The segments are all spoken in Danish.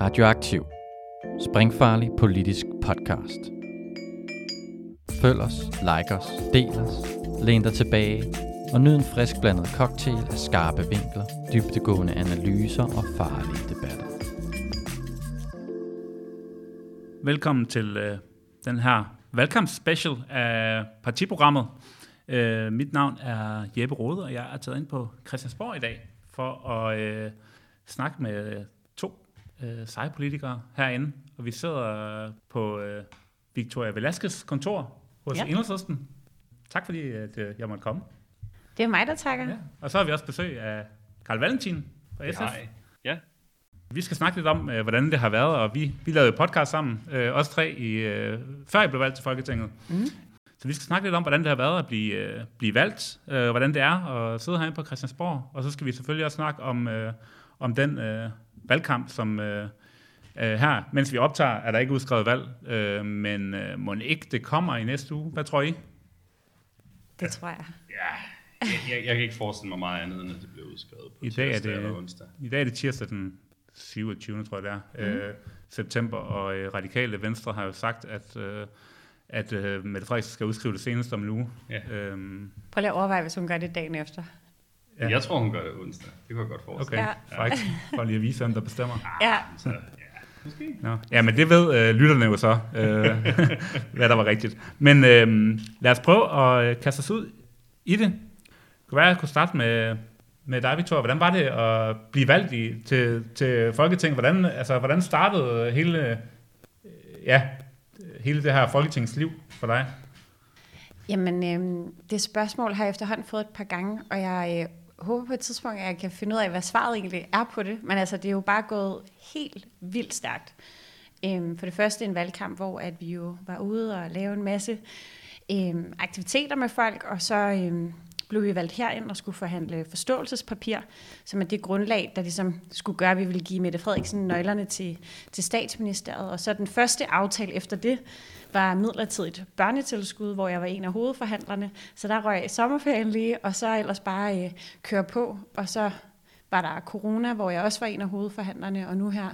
Radioaktiv. Springfarlig politisk podcast. Følg os, like os, del os, læn dig tilbage og nyd en frisk blandet cocktail af skarpe vinkler, dybtegående analyser og farlige debatter. Velkommen til øh, den her valgkampsspecial af partiprogrammet. Øh, mit navn er Jeppe Rode, og jeg er taget ind på Christiansborg i dag for at øh, snakke med øh, seje politikere herinde. Og vi sidder på øh, Victoria Velasquez kontor hos ja. Enhedslisten. Tak fordi at, øh, jeg måtte komme. Det er mig, der takker. Ja. Og så har vi også besøg af Karl Valentin fra SF. Hej. Ja. Vi skal snakke lidt om, øh, hvordan det har været, og vi, vi lavede podcast sammen, øh, os tre, i, øh, før jeg blev valgt til Folketinget. Mm. Så vi skal snakke lidt om, hvordan det har været at blive, øh, blive valgt, øh, hvordan det er at sidde herinde på Christiansborg, og så skal vi selvfølgelig også snakke om, øh, om den øh, valgkamp, som øh, øh, her, mens vi optager, er der ikke udskrevet valg, øh, men øh, må ikke det kommer i næste uge. Hvad tror I? Det tror jeg. Ja, jeg, jeg, jeg kan ikke forestille mig meget andet, end at det bliver udskrevet på I dag er tirsdag det- eller onsdag. I dag er det tirsdag den 27. tror jeg det er, mm. øh, september, og øh, Radikale Venstre har jo sagt, at, øh, at øh, Mette Frederiksen skal udskrive det senest om en uge. Ja. Øhm, Prøv lige at overveje, hvis hun gør det dagen efter. Ja. Ja. Jeg tror, hun gør det onsdag. Det kunne jeg godt forestille okay, Ja. ja. faktisk, for lige at vise, hvem der bestemmer. Ja, Så, ja, måske. Nå. Ja, men det ved øh, lytterne jo så, øh, hvad der var rigtigt. Men øh, lad os prøve at øh, kaste os ud i det. Det kunne være, at jeg kunne starte med, med dig, Victoria. Hvordan var det at blive valgt i, til, til Folketinget? Hvordan, altså, hvordan startede hele, øh, ja, hele det her folketingsliv for dig? jamen øhm, det spørgsmål har jeg efterhånden fået et par gange, og jeg øh, håber på et tidspunkt, at jeg kan finde ud af, hvad svaret egentlig er på det. Men altså, det er jo bare gået helt vildt stærkt. Øhm, for det første en valgkamp, hvor at vi jo var ude og lave en masse øhm, aktiviteter med folk, og så øhm, blev vi valgt herind og skulle forhandle forståelsespapir, som er det grundlag, der ligesom skulle gøre, at vi ville give Mette Frederiksen nøglerne til, til statsministeriet. Og så den første aftale efter det var midlertidigt børnetilskud, hvor jeg var en af hovedforhandlerne. Så der røg sommerferien lige, og så ellers bare øh, køre på. Og så var der corona, hvor jeg også var en af hovedforhandlerne, og nu her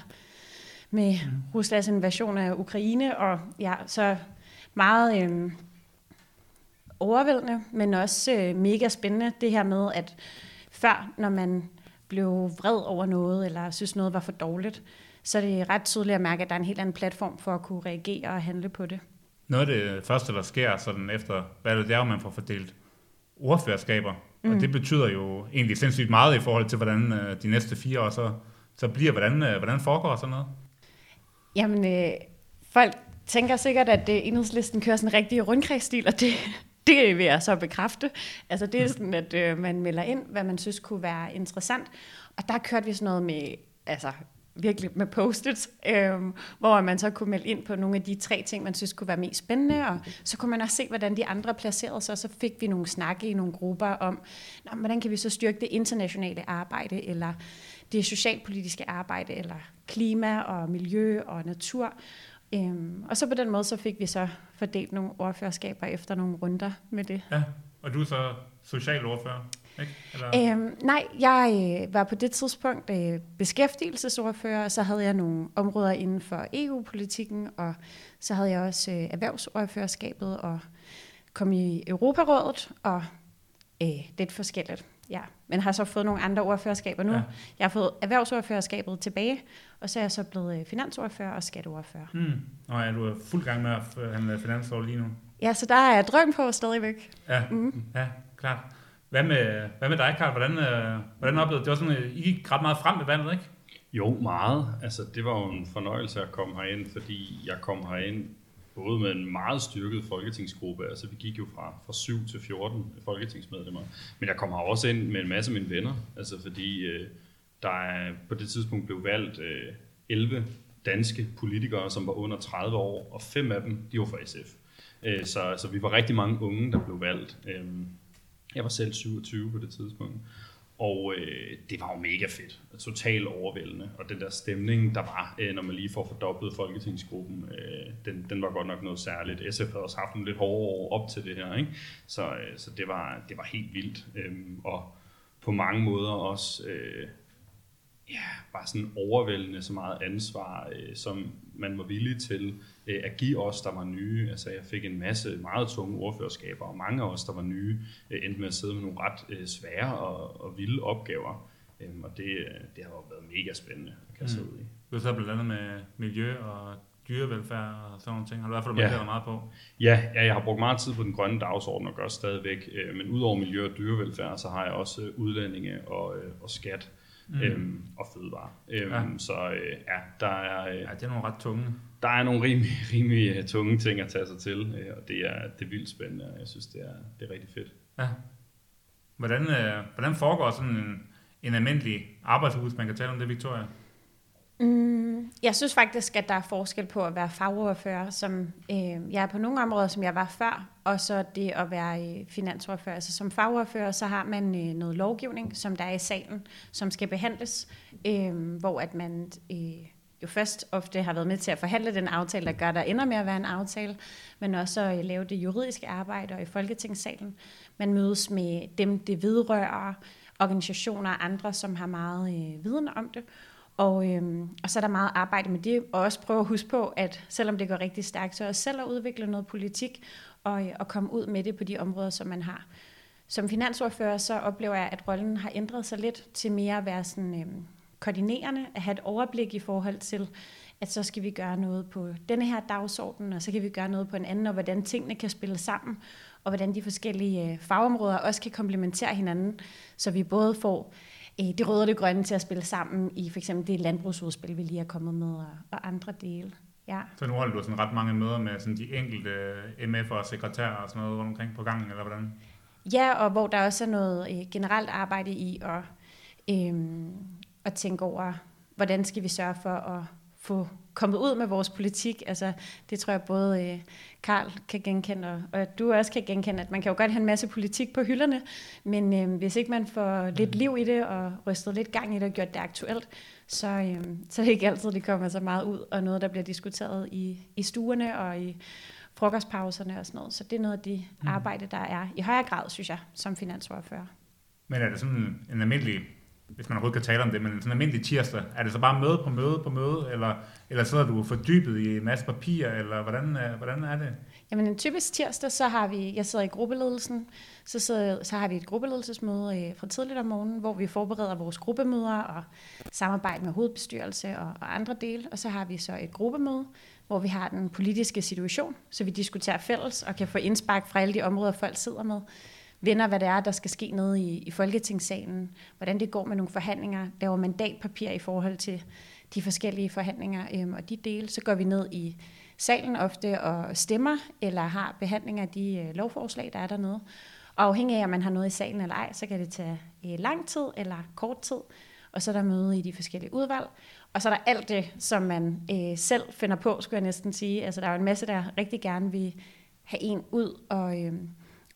med Ruslands invasion af Ukraine, og ja, så meget øh, overvældende, men også øh, mega spændende, det her med, at før, når man blev vred over noget, eller synes noget var for dårligt, så er det ret tydeligt at mærke, at der er en helt anden platform for at kunne reagere og handle på det. Noget af det første, der sker sådan efter valget, det er at man får fordelt ordførerskaber. Mm. Og det betyder jo egentlig sindssygt meget i forhold til, hvordan øh, de næste fire år så, så bliver. Hvordan, øh, hvordan foregår sådan noget? Jamen, øh, folk tænker sikkert, at øh, enhedslisten kører sådan en rigtig rundkredsstil, og det, det vil jeg så bekræfte. Altså, det er sådan, at øh, man melder ind, hvad man synes kunne være interessant. Og der kørte vi sådan noget med, altså virkelig med post-its, øhm, hvor man så kunne melde ind på nogle af de tre ting, man synes kunne være mest spændende, og så kunne man også se, hvordan de andre placerede sig, og så fik vi nogle snakke i nogle grupper om, hvordan kan vi så styrke det internationale arbejde, eller det socialpolitiske arbejde, eller klima og miljø og natur. Øhm, og så på den måde, så fik vi så fordelt nogle ordførerskaber efter nogle runder med det. Ja, og du er så socialordfører, ikke? Eller? Øhm, nej, jeg øh, var på det tidspunkt øh, beskæftigelsesordfører, og så havde jeg nogle områder inden for EU-politikken, og så havde jeg også øh, erhvervsordførerskabet og kom i Europarådet, og øh, lidt forskelligt. Ja, men har så fået nogle andre ordførerskaber nu. Ja. Jeg har fået erhvervsordførerskabet tilbage, og så er jeg så blevet øh, finansordfører og skatteordfører. Hmm. Nå ja, du er fuld gang med at handle finansår lige nu. Ja, så der er jeg drøm på stadigvæk. Ja, Mm. ja klart. Hvad med, hvad med dig, Karl? Hvordan, øh, hvordan oplevede det? var sådan, øh, I gik ret meget frem med vandet, ikke? Jo, meget. Altså, det var jo en fornøjelse at komme herind, fordi jeg kom herind både med en meget styrket folketingsgruppe, altså vi gik jo fra, fra 7 til 14 folketingsmedlemmer, men jeg kom her også ind med en masse af mine venner, altså fordi øh, der er på det tidspunkt blev valgt øh, 11 danske politikere, som var under 30 år, og fem af dem, de var fra SF. Øh, så, så vi var rigtig mange unge, der blev valgt. Øh, jeg var selv 27 på det tidspunkt. Og øh, det var jo mega fedt. Totalt overvældende. Og den der stemning, der var, øh, når man lige får fordoblet folketingsgruppen, øh, den, den var godt nok noget særligt. SF havde også haft en lidt hårde år op til det her. Ikke? Så, øh, så det, var, det var helt vildt. Øh, og på mange måder også øh, ja, bare sådan overvældende så meget ansvar, øh, som man var villig til øh, at give os, der var nye. Altså jeg fik en masse meget tunge ordførerskaber, og mange af os, der var nye, øh, endte med at sidde med nogle ret øh, svære og, og vilde opgaver. Øhm, og det, øh, det har jo været mega spændende at kaste mm. ud i. Du har så blandt andet med miljø og dyrevelfærd og sådan nogle ting. Har du i hvert fald markeret ja. meget på? Ja, ja, jeg har brugt meget tid på den grønne dagsorden og gør stadigvæk. Øh, men udover miljø og dyrevelfærd, så har jeg også udlændinge og, og skat mm. øhm, og fødevare. Øhm, ja. Så øh, ja, der er, øh, ja, det er nogle ret tunge. Der er nogle rimelig, rimelig tunge ting at tage sig til, øh, og det er, det er vildt spændende, og jeg synes, det er, det er rigtig fedt. Ja. Hvordan, øh, hvordan foregår sådan en, en almindelig arbejdsuge, man kan tale om det, Victoria? Mm, jeg synes faktisk, at der er forskel på at være fagordfører, som øh, jeg er på nogle områder, som jeg var før, og så det at være øh, finansordfører. Altså som fagordfører, så har man øh, noget lovgivning, som der er i salen, som skal behandles, øh, hvor at man øh, jo først ofte har været med til at forhandle den aftale, der gør, der ender med at være en aftale, men også at lave det juridiske arbejde og i Folketingssalen. Man mødes med dem, det vedrører, organisationer og andre, som har meget øh, viden om det. Og, øhm, og så er der meget arbejde med det, og også prøve at huske på, at selvom det går rigtig stærkt, så også selv at udvikle noget politik, og, øh, og komme ud med det på de områder, som man har. Som finansordfører, så oplever jeg, at rollen har ændret sig lidt til mere at være sådan, øhm, koordinerende, at have et overblik i forhold til, at så skal vi gøre noget på denne her dagsorden, og så kan vi gøre noget på en anden, og hvordan tingene kan spille sammen, og hvordan de forskellige øh, fagområder også kan komplementere hinanden, så vi både får øh, det røde og det grønne til at spille sammen i for eksempel det landbrugsudspil, vi lige er kommet med, og, og andre dele. Ja. Så nu holder du sådan ret mange møder med sådan de enkelte MF'er og sekretærer og sådan noget rundt omkring på gangen, eller hvordan? Ja, og hvor der også er noget øh, generelt arbejde i at, øh, at tænke over, hvordan skal vi sørge for at få kommet ud med vores politik. Altså, det tror jeg både øh, Karl kan genkende, og, og du også kan genkende, at man kan jo godt have en masse politik på hylderne, men øh, hvis ikke man får lidt liv i det, og rystet lidt gang i det, og gjort det aktuelt, så, øh, så er det ikke altid, det kommer så meget ud, og noget, der bliver diskuteret i, i stuerne og i frokostpauserne og sådan noget. Så det er noget af det mm. arbejde, der er i højere grad, synes jeg, som finansordfører. Men er det sådan en almindelig hvis man overhovedet kan tale om det, men sådan en almindelig tirsdag, er det så bare møde på møde på møde, eller, eller sidder du fordybet i en masse papir, eller hvordan, hvordan er det? Jamen en typisk tirsdag, så har vi, jeg sidder i gruppeledelsen, så, sidder, så har vi et gruppeledelsesmøde øh, fra tidligt om morgenen, hvor vi forbereder vores gruppemøder og samarbejder med hovedbestyrelse og, og andre dele, og så har vi så et gruppemøde, hvor vi har den politiske situation, så vi diskuterer fælles og kan få indspark fra alle de områder, folk sidder med vender, hvad det er, der skal ske nede i, i Folketingssalen, hvordan det går med nogle forhandlinger, laver mandatpapir i forhold til de forskellige forhandlinger øhm, og de dele. Så går vi ned i salen ofte og stemmer, eller har behandling af de øh, lovforslag, der er dernede. Og afhængig af, om man har noget i salen eller ej, så kan det tage øh, lang tid eller kort tid. Og så er der møde i de forskellige udvalg. Og så er der alt det, som man øh, selv finder på, skulle jeg næsten sige. Altså der er jo en masse, der rigtig gerne vil have en ud og... Øh,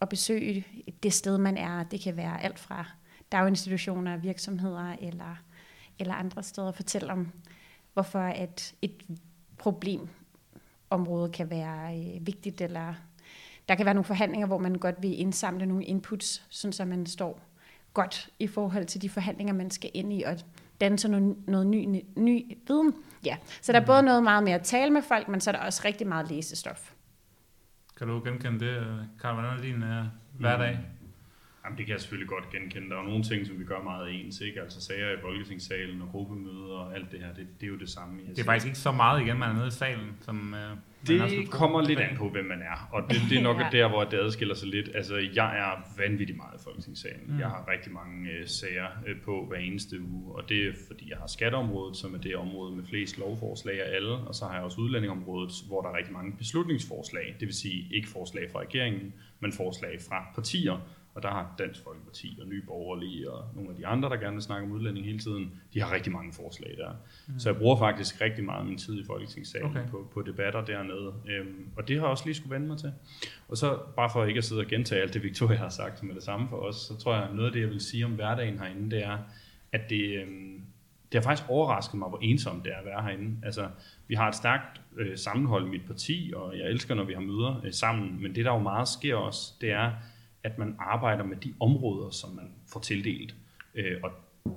at besøge det sted, man er. Det kan være alt fra daginstitutioner, virksomheder eller, eller andre steder. og Fortælle om, hvorfor at et problemområde kan være øh, vigtigt, eller der kan være nogle forhandlinger, hvor man godt vil indsamle nogle inputs, sådan så man står godt i forhold til de forhandlinger, man skal ind i, og danne så noget, noget ny, ny viden. Ja. Så der er mm. både noget meget mere at tale med folk, men så er der også rigtig meget læsestof. Kan du genkende det, øh, Karl? Hvordan er din uh, hverdag? Mm. Jamen, det kan jeg selvfølgelig godt genkende. Der er nogle ting, som vi gør meget ens, ikke? Altså sager i Folketingssalen og gruppemøder og alt det her, det, det er jo det samme. Det er faktisk ikke så meget igen, man er nede i salen, som uh, Det kommer lidt an på, hvem man er. Og det, det er nok ja. der, hvor det adskiller sig lidt. Altså, jeg er vanvittigt meget i Folketingssalen. Mm. Jeg har rigtig mange uh, sager uh, på hver eneste uge, og det er fordi, jeg har skatteområdet, som er det område med flest lovforslag af alle, og så har jeg også udlændingområdet, hvor der er rigtig mange beslutningsforslag, det vil sige ikke forslag fra regeringen, men forslag fra partier, og der har Dansk Folkeparti og Nye Borgerlige og nogle af de andre, der gerne vil snakke om udlænding hele tiden, de har rigtig mange forslag der. Mm. Så jeg bruger faktisk rigtig meget af min tid i Folketingssalen okay. på, på debatter dernede. Øhm, og det har jeg også lige skulle vende mig til. Og så bare for ikke at sidde og gentage alt det, Victoria har sagt med det samme for os, så tror jeg, at noget af det, jeg vil sige om hverdagen herinde, det er, at det, øhm, det har faktisk overrasket mig, hvor ensomt det er at være herinde. Altså, vi har et stærkt øh, sammenhold i mit parti, og jeg elsker, når vi har møder øh, sammen, men det, der jo meget sker også, det er, at man arbejder med de områder, som man får tildelt. Øh, og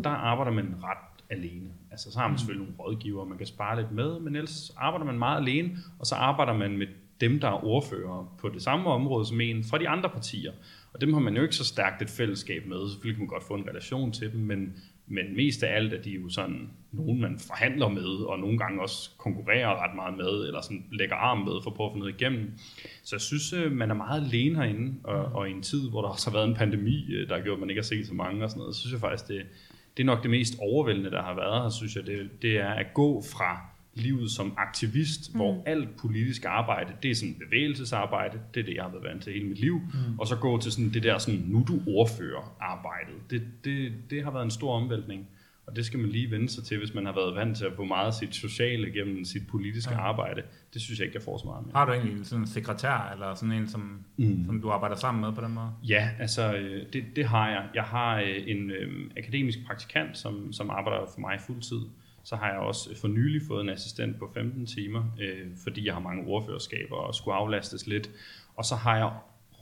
der arbejder man ret alene. Altså så har man selvfølgelig nogle rådgiver, man kan spare lidt med, men ellers arbejder man meget alene, og så arbejder man med dem, der er ordfører på det samme område som en fra de andre partier. Og dem har man jo ikke så stærkt et fællesskab med. Selvfølgelig kan man godt få en relation til dem, men, men mest af alt er de jo sådan nogen, man forhandler med, og nogle gange også konkurrerer ret meget med, eller sådan lægger arm med for at prøve at få noget igennem. Så jeg synes, øh, man er meget alene herinde, og, og i en tid, hvor der også har været en pandemi, øh, der har gjort, at man ikke har set så mange og sådan noget, så synes jeg faktisk, det, det er nok det mest overvældende, der har været her, synes jeg, det, det er at gå fra livet som aktivist, mm. hvor alt politisk arbejde, det er sådan bevægelsesarbejde, det er det, jeg har været vant til hele mit liv, mm. og så gå til sådan det der sådan, nu du ordfører arbejdet. Det, det, det har været en stor omvæltning, og det skal man lige vende sig til, hvis man har været vant til at få meget af sit sociale gennem sit politiske ja. arbejde. Det synes jeg ikke, jeg får så meget med. Har du egentlig sådan en sekretær, eller sådan en, som, mm. som du arbejder sammen med på den måde? Ja, altså øh, det, det har jeg. Jeg har øh, en ø, akademisk praktikant, som, som arbejder for mig fuldtid, så har jeg også for nylig fået en assistent på 15 timer, øh, fordi jeg har mange ordførerskaber og skulle aflastes lidt. Og så har jeg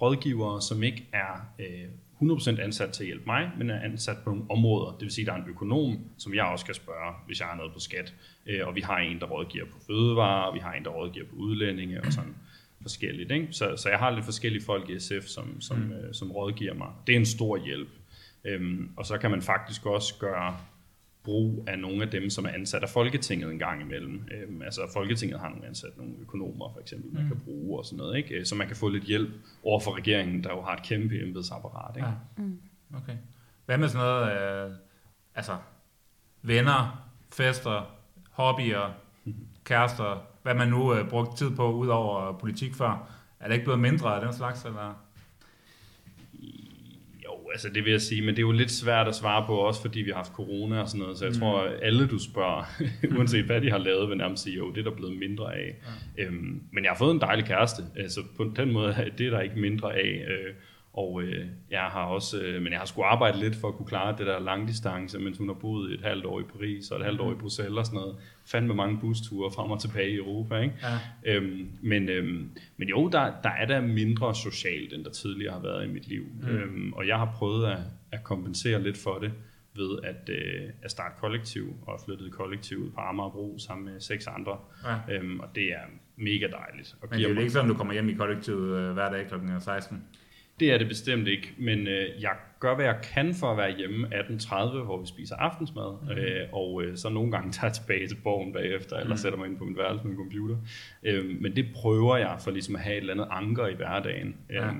rådgivere, som ikke er øh, 100% ansat til at hjælpe mig, men er ansat på nogle områder. Det vil sige, at der er en økonom, som jeg også kan spørge, hvis jeg har noget på skat. Øh, og vi har en, der rådgiver på fødevarer, og vi har en, der rådgiver på udlændinge og sådan forskelligt. Ikke? Så, så jeg har lidt forskellige folk i SF, som, som, mm. øh, som rådgiver mig. Det er en stor hjælp. Øhm, og så kan man faktisk også gøre brug af nogle af dem, som er ansat af Folketinget en gang imellem. Øhm, altså Folketinget har nogle ansat nogle økonomer for eksempel, man mm. kan bruge og sådan noget, ikke? så man kan få lidt hjælp over for regeringen, der jo har et kæmpe embedsapparat. Ikke? Ja. Mm. Okay. Hvad med sådan noget, øh, altså venner, fester, hobbyer, kærester, hvad man nu øh, brugt tid på ud over politik før? Er det ikke blevet mindre af den slags, eller? Altså det vil jeg sige, men det er jo lidt svært at svare på, også fordi vi har haft corona og sådan noget, så jeg mm. tror, at alle du spørger, uanset hvad de har lavet, vil nærmest sige, jo, det er der blevet mindre af. Ja. Øhm, men jeg har fået en dejlig kæreste, altså på den måde, det er der ikke mindre af. Øh, og øh, jeg har også, øh, men jeg har skulle arbejde lidt for at kunne klare det der langdistance, mens hun har boet et halvt år i Paris og et halvt år i mm. Bruxelles og sådan noget. Fandt med mange busture frem og tilbage i Europa. Ikke? Ja. Øhm, men, øhm, men jo, der, der er der mindre socialt, end der tidligere har været i mit liv. Mm. Øhm, og jeg har prøvet at, at kompensere lidt for det ved at, øh, at starte kollektiv og flytte kollektivet på Amagerbro sammen med seks andre. Ja. Øhm, og det er mega dejligt. Og men det er jo ikke sådan, du kommer hjem i kollektivet øh, hver dag kl. 16? Det er det bestemt ikke, men øh, jeg gør, hvad jeg kan for at være hjemme 18.30, hvor vi spiser aftensmad, mm. øh, og øh, så nogle gange tager jeg tilbage til borgen bagefter, eller mm. sætter mig ind på min værelse med min computer. Øh, men det prøver jeg for ligesom at have et eller andet anker i hverdagen. Ja. Øh,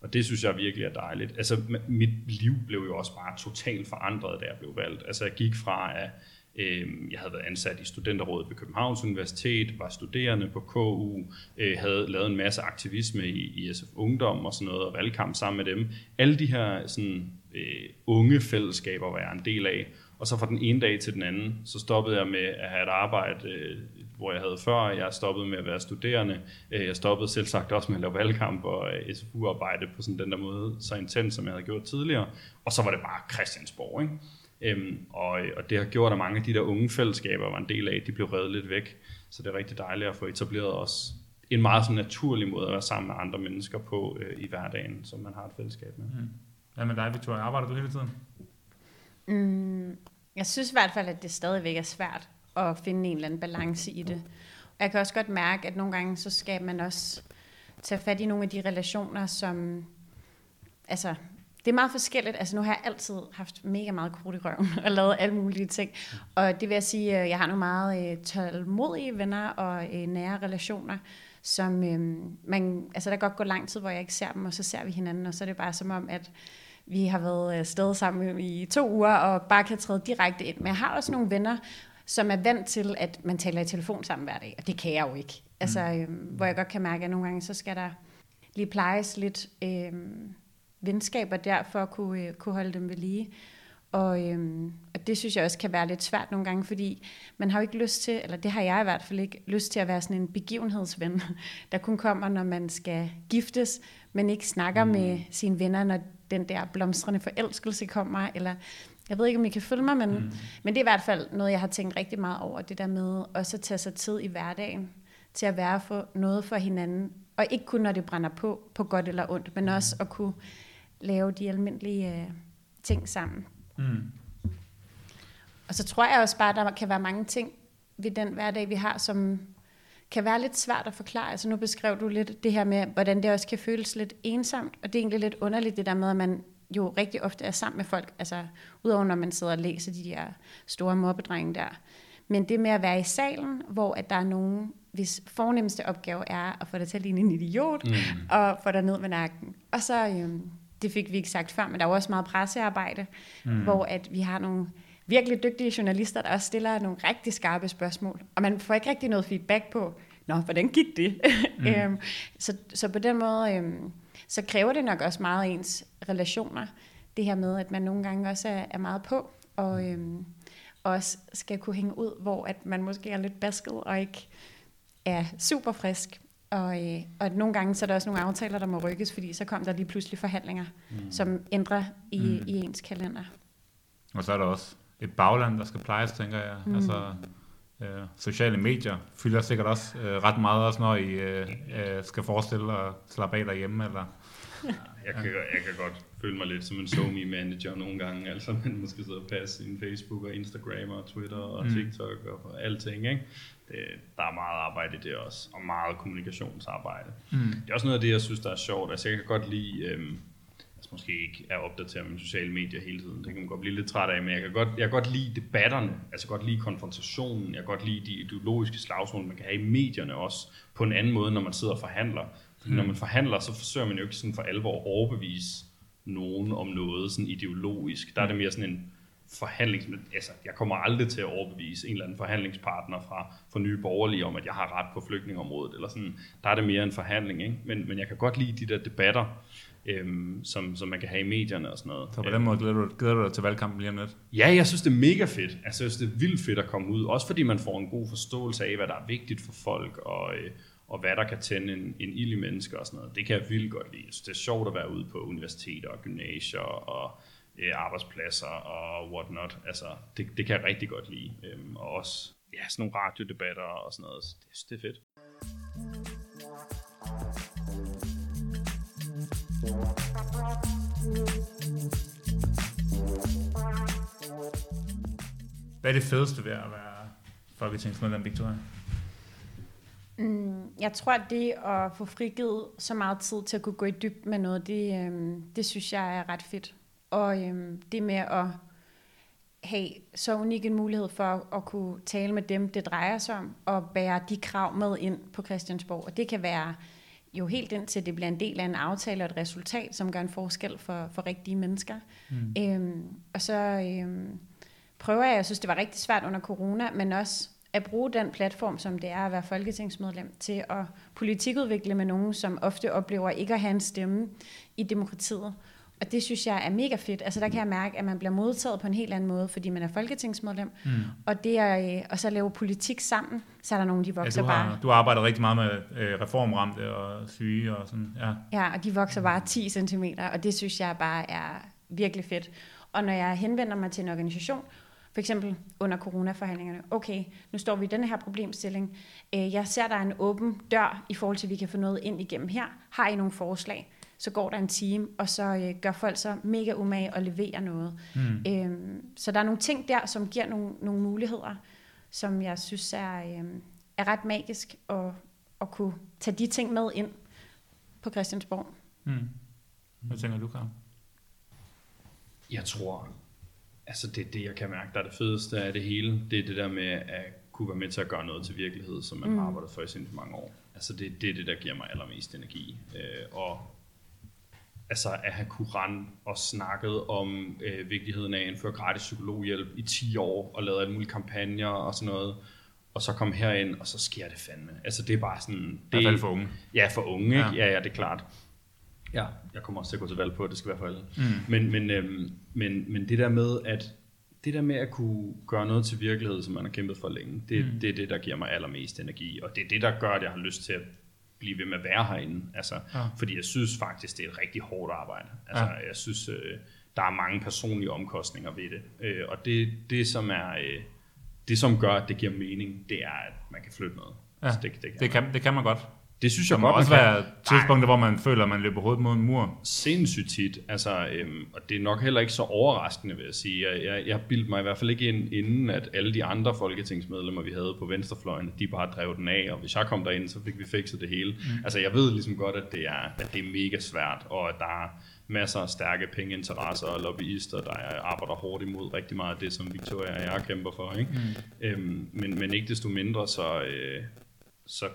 og det synes jeg virkelig er dejligt. Altså, mit liv blev jo også bare totalt forandret, da jeg blev valgt. Altså, jeg gik fra at Øhm, Øhm, jeg havde været ansat i studenterrådet ved Københavns Universitet, var studerende på KU, øh, havde lavet en masse aktivisme i, SF Ungdom og sådan noget, og valgkamp sammen med dem. Alle de her sådan, øh, unge fællesskaber var jeg en del af. Og så fra den ene dag til den anden, så stoppede jeg med at have et arbejde, øh, hvor jeg havde før. Jeg stoppede med at være studerende. Jeg stoppede selv sagt også med at lave valgkamp og SFU-arbejde på sådan den der måde, så intens, som jeg havde gjort tidligere. Og så var det bare Christiansborg, ikke? Øhm, og, og det har gjort, at mange af de der unge fællesskaber var en del af, de blev revet lidt væk. Så det er rigtig dejligt at få etableret også en meget sådan naturlig måde at være sammen med andre mennesker på øh, i hverdagen, som man har et fællesskab med. Mm. Hvad med dig, Victoria? Arbejder du hele tiden? Mm, jeg synes i hvert fald, at det stadigvæk er svært at finde en eller anden balance i det. Og jeg kan også godt mærke, at nogle gange så skal man også tage fat i nogle af de relationer, som altså, det er meget forskelligt. Altså nu har jeg altid haft mega meget krudt i røven og lavet alle mulige ting. Og det vil jeg sige, øh, jeg har nogle meget øh, tålmodige venner og øh, nære relationer, som øh, man, altså der kan godt gå lang tid, hvor jeg ikke ser dem, og så ser vi hinanden, og så er det bare som om, at vi har været øh, sted sammen i to uger, og bare kan træde direkte ind. Men jeg har også nogle venner, som er vant til, at man taler i telefon sammen hver dag, og det kan jeg jo ikke. Altså, øh, hvor jeg godt kan mærke, at nogle gange, så skal der lige plejes lidt... Øh, venskaber der, for at kunne, øh, kunne holde dem ved lige. Og, øhm, og det synes jeg også kan være lidt svært nogle gange, fordi man har jo ikke lyst til, eller det har jeg i hvert fald ikke, lyst til at være sådan en begivenhedsven, der kun kommer, når man skal giftes, men ikke snakker mm. med sine venner, når den der blomstrende forelskelse kommer, eller jeg ved ikke, om I kan følge mig, men, mm. men det er i hvert fald noget, jeg har tænkt rigtig meget over, det der med også at tage sig tid i hverdagen til at være for noget for hinanden, og ikke kun når det brænder på, på godt eller ondt, men også at kunne lave de almindelige øh, ting sammen. Mm. og så tror jeg også bare, at der kan være mange ting ved den hverdag, vi har, som kan være lidt svært at forklare. Altså nu beskrev du lidt det her med, hvordan det også kan føles lidt ensomt, og det er egentlig lidt underligt det der med, at man jo rigtig ofte er sammen med folk, altså udover når man sidder og læser de der store mobbedrenge der. Men det med at være i salen, hvor at der er nogen, hvis fornemmeste opgave er at få dig til at ligne en idiot, mm. og få dig ned med nakken. Og så, øhm, det fik vi ikke sagt før, men der er også meget pressearbejde, mm. hvor at vi har nogle virkelig dygtige journalister, der også stiller nogle rigtig skarpe spørgsmål. Og man får ikke rigtig noget feedback på, nå, hvordan gik det? Mm. øhm, så, så på den måde, øhm, så kræver det nok også meget ens relationer. Det her med, at man nogle gange også er, er meget på, og øhm, også skal kunne hænge ud, hvor at man måske er lidt basket og ikke er super frisk. Og, øh, og nogle gange så er der også nogle aftaler, der må rykkes, fordi så kom der lige pludselig forhandlinger, mm. som ændrer i, mm. i ens kalender. Og så er der også et bagland, der skal plejes, tænker jeg. Mm. Altså, øh, sociale medier fylder sikkert også øh, ret meget, også når I øh, øh, skal forestille at slappe af derhjemme, eller jeg kan, jeg kan godt føle mig lidt som en somi manager nogle gange, altså man måske sidde og passe sin Facebook og Instagram og Twitter og mm. TikTok og alting, ikke? Det, der er meget arbejde i det også, og meget kommunikationsarbejde. Mm. Det er også noget af det, jeg synes, der er sjovt. Altså jeg kan godt lide, øhm, altså måske ikke er opdateret med sociale medier hele tiden, det kan man godt blive lidt træt af, men jeg kan godt, jeg kan godt lide debatterne, altså godt lide konfrontationen, jeg kan godt lide de ideologiske slagsmål, man kan have i medierne også, på en anden måde, når man sidder og forhandler. Mm. Når man forhandler, så forsøger man jo ikke sådan for alvor at overbevise nogen om noget sådan ideologisk. Der er det mere sådan en forhandlings... Altså, jeg kommer aldrig til at overbevise en eller anden forhandlingspartner fra, fra Nye Borgerlige om, at jeg har ret på flygtningområdet. Eller sådan. Der er det mere en forhandling. Ikke? Men, men jeg kan godt lide de der debatter, øhm, som, som man kan have i medierne og sådan noget. Så på den måde glæder du, glæder du dig til valgkampen lige om lidt? Ja, jeg synes, det er mega fedt. Altså, jeg synes, det er vildt fedt at komme ud. Også fordi man får en god forståelse af, hvad der er vigtigt for folk, og, øh, og hvad der kan tænde en, en ild i mennesker og sådan noget. Det kan jeg vildt godt lide. Så det er sjovt at være ude på universiteter og gymnasier og øh, arbejdspladser og whatnot. Altså, det, det kan jeg rigtig godt lide. Øhm, og også ja, sådan nogle radiodebatter og sådan noget. Det, det er fedt. Hvad er det fedeste ved at være folketingsmedlem, Victoria? Mm, jeg tror, at det at få frigivet så meget tid til at kunne gå i dybden med noget, det, øhm, det synes jeg er ret fedt. Og øhm, det med at have så unik en mulighed for at, kunne tale med dem, det drejer sig om, og bære de krav med ind på Christiansborg. Og det kan være jo helt indtil det bliver en del af en aftale og et resultat, som gør en forskel for, for rigtige mennesker. Mm. Øhm, og så øhm, prøver jeg, jeg synes, det var rigtig svært under corona, men også at bruge den platform, som det er at være folketingsmedlem, til at politikudvikle med nogen, som ofte oplever ikke at have en stemme i demokratiet. Og det synes jeg er mega fedt. Altså der kan jeg mærke, at man bliver modtaget på en helt anden måde, fordi man er folketingsmedlem. Mm. Og det er, og så lave politik sammen, så er der nogen, de vokser ja, du har, bare. Du arbejder rigtig meget med øh, reformramte og syge og sådan. Ja. ja, og de vokser bare 10 cm, og det synes jeg bare er virkelig fedt. Og når jeg henvender mig til en organisation, for eksempel under coronaforhandlingerne. Okay, nu står vi i denne her problemstilling. Øh, jeg ser, der er en åben dør i forhold til, at vi kan få noget ind igennem her. Har I nogle forslag? Så går der en time, og så øh, gør folk så mega umage og leverer noget. Mm. Øhm, så der er nogle ting der, som giver nogle, nogle muligheder, som jeg synes er, øh, er ret magisk at, at kunne tage de ting med ind på Christiansborg. Mm. Hvad tænker du, Karl? Jeg tror, altså det, det jeg kan mærke, der er det fedeste af det hele, det er det der med at kunne være med til at gøre noget til virkelighed, som man mm. har arbejdet for i sindssygt mange år. Altså det, det er det, der giver mig allermest energi. Øh, og altså at have kunne rende og snakket om øh, vigtigheden af at indføre gratis psykologhjælp i 10 år, og lavet alle mulige kampagner og sådan noget, og så komme herind, og så sker det fandme. Altså det er bare sådan... Det, I hvert for unge. Ja, for unge, ikke? Ja. ja, ja, det er klart. Ja, jeg kommer også til at gå til valg på, at det skal være for alle. Mm. Men, men, øhm, men, men det der med, at det der med at kunne gøre noget til virkelighed, som man har kæmpet for længe, det, mm. det er det, der giver mig allermest energi, og det er det, der gør, at jeg har lyst til at blive ved med at være herinde. Altså, ja. Fordi jeg synes faktisk, det er et rigtig hårdt arbejde. Altså, ja. Jeg synes, øh, der er mange personlige omkostninger ved det. Øh, og det, det, som er, øh, det, som gør, at det giver mening, det er, at man kan flytte noget. Ja. Altså, det, det, kan det, kan, det kan man godt. Det synes jeg må godt, også være tidspunkter, hvor man føler, at man løber hovedet mod en mur. sindssygt tit, altså, øhm, og det er nok heller ikke så overraskende, vil jeg sige. Jeg, jeg, jeg bildte mig i hvert fald ikke ind, inden, at alle de andre folketingsmedlemmer, vi havde på venstrefløjen, de bare drev den af, og hvis jeg kom derind, så fik vi fikset det hele. Mm. Altså, jeg ved ligesom godt, at det, er, at det er mega svært, og at der er masser af stærke pengeinteresser og lobbyister, der arbejder hårdt imod rigtig meget af det, som Victoria og jeg kæmper for. Ikke? Mm. Øhm, men, men ikke desto mindre, så, øh, så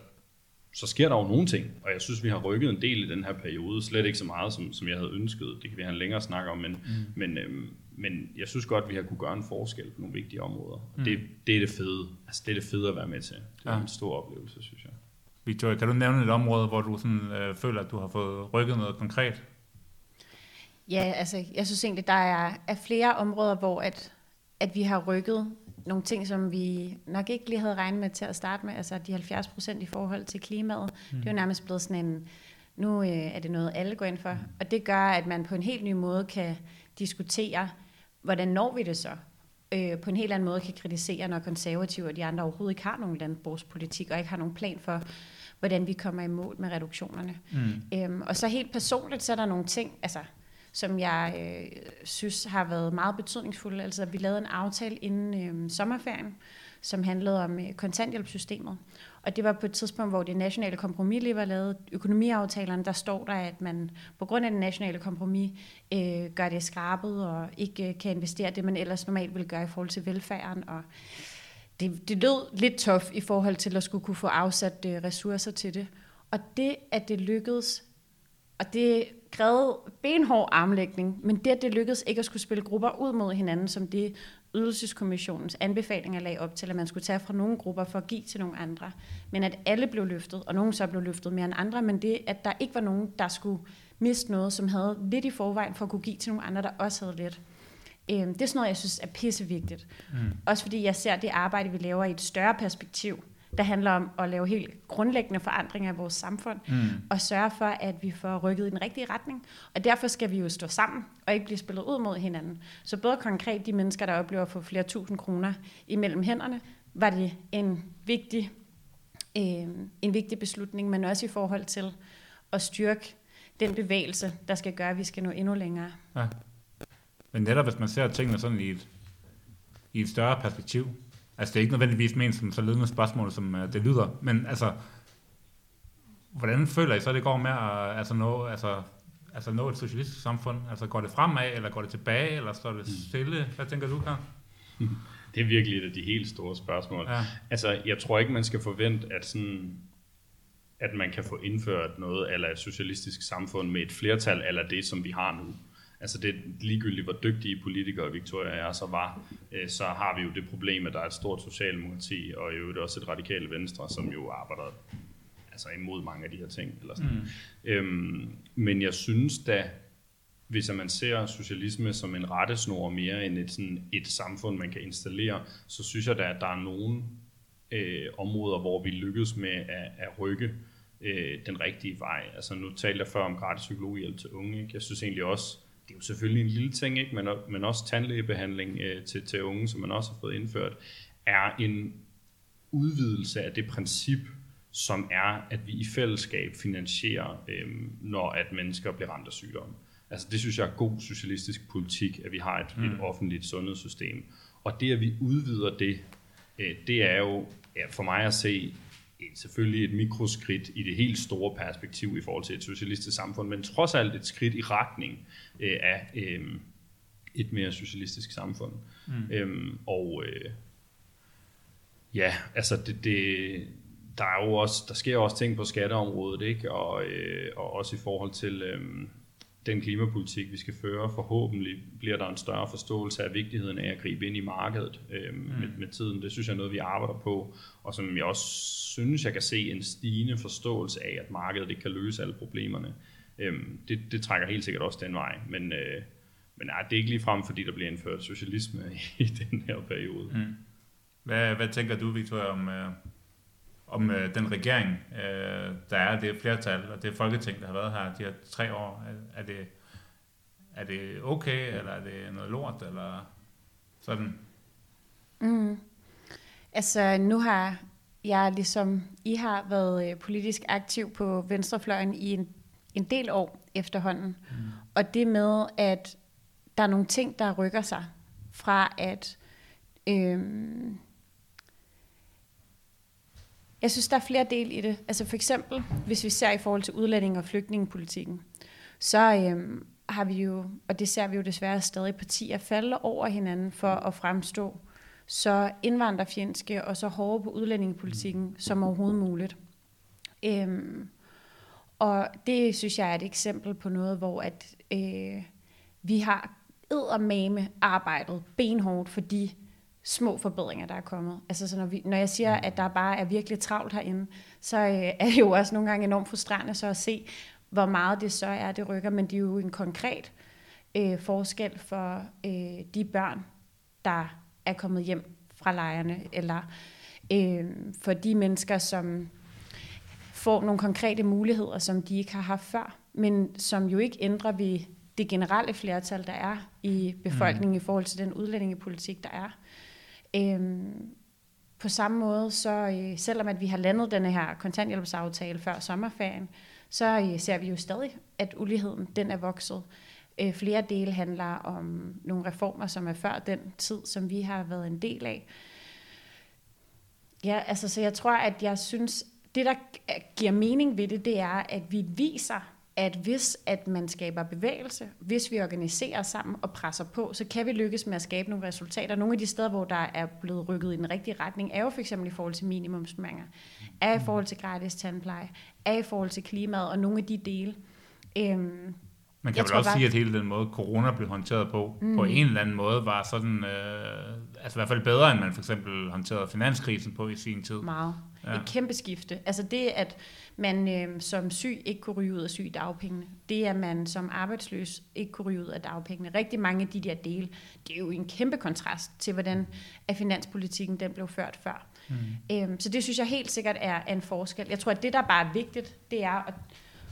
så sker der jo nogle ting, og jeg synes, vi har rykket en del i den her periode. Slet ikke så meget, som, som jeg havde ønsket. Det kan vi have en længere snak om, men, mm. men, øhm, men jeg synes godt, vi har kunne gøre en forskel på nogle vigtige områder. Mm. Det, det er det fede. Altså, det er det fede at være med til. Det er Ja. ja. en stor oplevelse, synes jeg. Victoria, kan du nævne et område, hvor du sådan, øh, føler, at du har fået rykket noget konkret? Ja, altså, jeg synes egentlig, der er, er flere områder, hvor at, at vi har rykket nogle ting, som vi nok ikke lige havde regnet med til at starte med. Altså de 70 procent i forhold til klimaet. Mm. Det er jo nærmest blevet sådan en, nu øh, er det noget, alle går ind for. Og det gør, at man på en helt ny måde kan diskutere, hvordan når vi det så? Øh, på en helt anden måde kan kritisere, når konservative og de andre overhovedet ikke har nogen landbrugspolitik, og ikke har nogen plan for, hvordan vi kommer i mål med reduktionerne. Mm. Øhm, og så helt personligt, så er der nogle ting, altså, som jeg øh, synes har været meget betydningsfulde. Altså, vi lavede en aftale inden øh, sommerferien, som handlede om øh, kontanthjælpssystemet. Og det var på et tidspunkt, hvor det nationale kompromis lige var lavet. Økonomiaftalerne, der står der, at man på grund af det nationale kompromis øh, gør det skrabet og ikke øh, kan investere det, man ellers normalt ville gøre i forhold til velfærden. Og det, det lød lidt tof i forhold til at skulle kunne få afsat øh, ressourcer til det. Og det, at det lykkedes, og det krævede benhård armlægning, men det, at det lykkedes ikke at skulle spille grupper ud mod hinanden, som det ydelseskommissionens anbefalinger lagde op til, at man skulle tage fra nogle grupper for at give til nogle andre, men at alle blev løftet, og nogen så blev løftet mere end andre, men det, at der ikke var nogen, der skulle miste noget, som havde lidt i forvejen for at kunne give til nogle andre, der også havde lidt. Øhm, det er sådan noget, jeg synes er pissevigtigt. Mm. Også fordi jeg ser det arbejde, vi laver i et større perspektiv, der handler om at lave helt grundlæggende forandringer i vores samfund, mm. og sørge for, at vi får rykket i den rigtige retning. Og derfor skal vi jo stå sammen, og ikke blive spillet ud mod hinanden. Så både konkret de mennesker, der oplever at få flere tusind kroner imellem hænderne, var det en vigtig, øh, en vigtig beslutning, men også i forhold til at styrke den bevægelse, der skal gøre, at vi skal nå endnu længere. Ja. Men netop hvis man ser tingene sådan i et, i et større perspektiv, altså det er ikke nødvendigvis ment som så ledende spørgsmål, som uh, det lyder, men altså, hvordan føler I så, det går med at altså, nå, altså, altså nå et socialistisk samfund? Altså går det fremad, eller går det tilbage, eller står det stille? Hvad tænker du, Karl? Det er virkelig et af de helt store spørgsmål. Ja. Altså, jeg tror ikke, man skal forvente, at sådan at man kan få indført noget eller et socialistisk samfund med et flertal eller det, som vi har nu. Altså det ligegyldigt, hvor dygtige politikere Victoria er, så var, øh, så har vi jo det problem, at der er et stort socialdemokrati, og i øvrigt også et radikale venstre, som jo arbejder altså imod mange af de her ting. Eller sådan. Mm. Øhm, men jeg synes da, hvis man ser socialisme som en rettesnor mere end et, sådan et samfund, man kan installere, så synes jeg da, at der er nogle øh, områder, hvor vi lykkes med at, at rykke øh, den rigtige vej. Altså nu talte jeg før om gratis psykologhjælp til unge. Ikke? Jeg synes egentlig også, det er jo selvfølgelig en lille ting, ikke? Men, men også tandlægebehandling øh, til, til unge, som man også har fået indført, er en udvidelse af det princip, som er, at vi i fællesskab finansierer, øh, når at mennesker bliver ramt af sygdom. Altså det synes jeg er god socialistisk politik, at vi har et, mm. et offentligt sundhedssystem. Og det, at vi udvider det, øh, det er jo ja, for mig at se selvfølgelig et mikroskridt i det helt store perspektiv i forhold til et socialistisk samfund, men trods alt et skridt i retning øh, af øh, et mere socialistisk samfund. Mm. Øhm, og øh, ja, altså det, det, der er jo også, der sker også ting på skatteområdet, ikke? Og, øh, og også i forhold til øh, den klimapolitik, vi skal føre. Forhåbentlig bliver der en større forståelse af vigtigheden af at gribe ind i markedet øh, mm. med, med tiden. Det synes jeg er noget, vi arbejder på, og som jeg også synes, jeg kan se en stigende forståelse af, at markedet ikke kan løse alle problemerne. Øh, det, det trækker helt sikkert også den vej, men, øh, men nej, det er ikke lige frem, fordi der bliver indført socialisme i den her periode. Mm. Hvad, hvad tænker du, Victor, om, øh, om øh, den regering, øh, der er det flertal, og det folketing, der har været her de her tre år? Er, er, det, er det okay, eller er det noget lort, eller sådan? Mm. Altså, nu har jeg ligesom I har været øh, politisk aktiv på venstrefløjen i en, en del år efterhånden. Mm. Og det med, at der er nogle ting, der rykker sig fra at... Øhm, jeg synes, der er flere del i det. Altså for eksempel, hvis vi ser i forhold til udlænding- og flygtningepolitikken, så øhm, har vi jo, og det ser vi jo desværre stadig, partier falde over hinanden for at fremstå så indvandrerfjendske og så hårde på udlændingepolitikken mm. som overhovedet muligt. Øhm, og det synes jeg er et eksempel på noget, hvor at, øh, vi har eddermame arbejdet benhårdt for de små forbedringer, der er kommet. Altså, så når, vi, når jeg siger, at der bare er virkelig travlt herinde, så øh, er det jo også nogle gange enormt frustrerende så at se, hvor meget det så er, det rykker. Men det er jo en konkret øh, forskel for øh, de børn, der er kommet hjem fra lejrene, eller øh, for de mennesker, som får nogle konkrete muligheder, som de ikke har haft før, men som jo ikke ændrer ved det generelle flertal, der er i befolkningen mm. i forhold til den udlændingepolitik, der er. Øhm, på samme måde, så øh, selvom at vi har landet denne her kontanthjælpsaftale før sommerferien, så øh, ser vi jo stadig, at uligheden den er vokset. Øh, flere dele handler om nogle reformer, som er før den tid, som vi har været en del af. Ja, altså, så jeg tror, at jeg synes, det der giver mening ved det, det er, at vi viser, at hvis at man skaber bevægelse, hvis vi organiserer sammen og presser på, så kan vi lykkes med at skabe nogle resultater. Nogle af de steder, hvor der er blevet rykket i den rigtige retning, er jo for eksempel i forhold til minimumsmænger, er i forhold til gratis tandpleje, er i forhold til klimaet og nogle af de dele. Øhm, man kan vel også bare... sige, at hele den måde, corona blev håndteret på, mm. på en eller anden måde, var sådan, øh, altså i hvert fald bedre, end man for eksempel håndterede finanskrisen på i sin tid. Meget. Ja. Et kæmpe skifte. Altså det, at man øh, som syg ikke kunne ryge ud af syg dagpengene. Det, at man som arbejdsløs ikke kunne ryge ud af dagpengene. Rigtig mange af de der dele, det er jo en kæmpe kontrast til, hvordan at finanspolitikken den blev ført før. Mm. Øhm, så det synes jeg helt sikkert er en forskel. Jeg tror, at det, der bare er vigtigt, det er at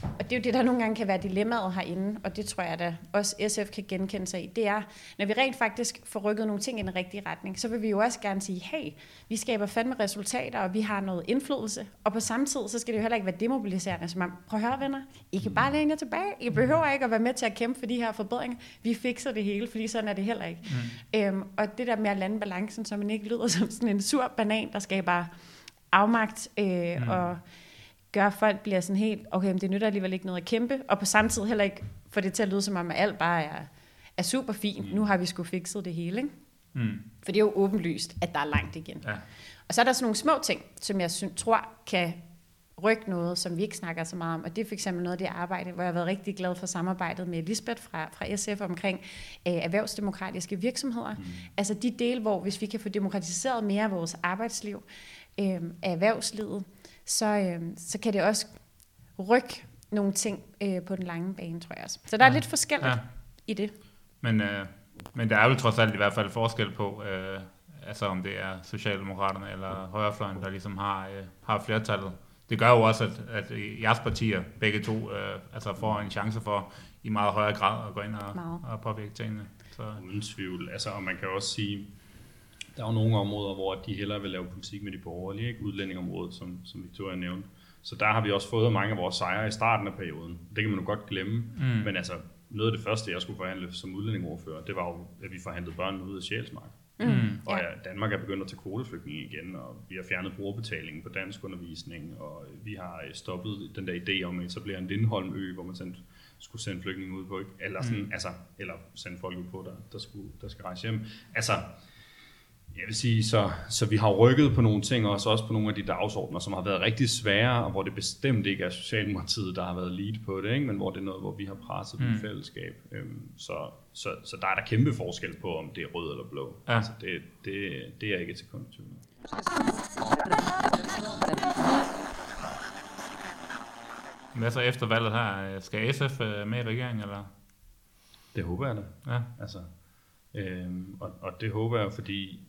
og det er jo det, der nogle gange kan være dilemmaet herinde, og det tror jeg da også SF kan genkende sig i, det er, når vi rent faktisk får rykket nogle ting i den rigtige retning, så vil vi jo også gerne sige, hey, vi skaber fandme resultater, og vi har noget indflydelse, og på samme tid, så skal det jo heller ikke være demobiliserende, som man, prøv at høre venner, I kan bare læne jer tilbage, I behøver ikke at være med til at kæmpe for de her forbedringer, vi fikser det hele, fordi sådan er det heller ikke. Mm. Øhm, og det der med at lande balancen, så man ikke lyder som sådan en sur banan, der skaber afmagt øh, mm. og gør, at folk bliver sådan helt, okay, men det nytter alligevel ikke noget at kæmpe, og på samme tid heller ikke få det til at lyde som om, at alt bare er, er super fint. Mm. Nu har vi sgu fikset det hele, ikke? Mm. For det er jo åbenlyst, at der er langt igen. Ja. Og så er der sådan nogle små ting, som jeg synes, tror kan rykke noget, som vi ikke snakker så meget om. Og det er for eksempel noget af det arbejde, hvor jeg har været rigtig glad for samarbejdet med Lisbeth fra, fra SF omkring øh, erhvervsdemokratiske virksomheder. Mm. Altså de dele, hvor hvis vi kan få demokratiseret mere af vores arbejdsliv, øh, af erhvervslivet, så, øh, så kan det også rykke nogle ting øh, på den lange bane, tror jeg også. Så der er ja. lidt forskelligt ja. i det. Men, øh, men der er jo trods alt i hvert fald forskel på, øh, altså om det er Socialdemokraterne eller Højrefløjen, der ligesom har, øh, har flertallet. Det gør jo også, at, at jeres partier, begge to, øh, altså får en chance for i meget højere grad at gå ind og, og påvirke tingene. Så. Uden tvivl. Altså, og man kan også sige, der er jo nogle områder, hvor de hellere vil lave politik med de borgerlige, ikke? udlændingområdet, som, som Victoria nævnte. Så der har vi også fået mange af vores sejre i starten af perioden. Det kan man jo godt glemme. Mm. Men altså, noget af det første, jeg skulle forhandle som udlændingoverfører, det var jo, at vi forhandlede børnene ud af Sjælsmark. Mm. Og ja, Danmark er begyndt at tage kvoteflygtninge igen, og vi har fjernet brugerbetalingen på dansk undervisning, og vi har stoppet den der idé om at etablere en Lindholm-ø, hvor man sendte, skulle sende flygtninge ud på, ikke? Eller, sådan, mm. altså, eller sende folk ud på, der, der, skulle, der skal rejse hjem. Altså, jeg vil sige, så, så vi har rykket på nogle ting, og også på nogle af de dagsordner, som har været rigtig svære, og hvor det bestemt ikke er Socialdemokratiet, der har været lead på det, ikke? men hvor det er noget, hvor vi har presset mm. i fællesskab. Øhm, så, så, så der er der kæmpe forskel på, om det er rød eller blå. Ja. Altså, det, det, det er ikke et sekund tvivl. Hvad så efter valget her? Skal SF øh, med i regeringen, eller? Det håber jeg da. Ja. Altså, øhm, og, og det håber jeg, fordi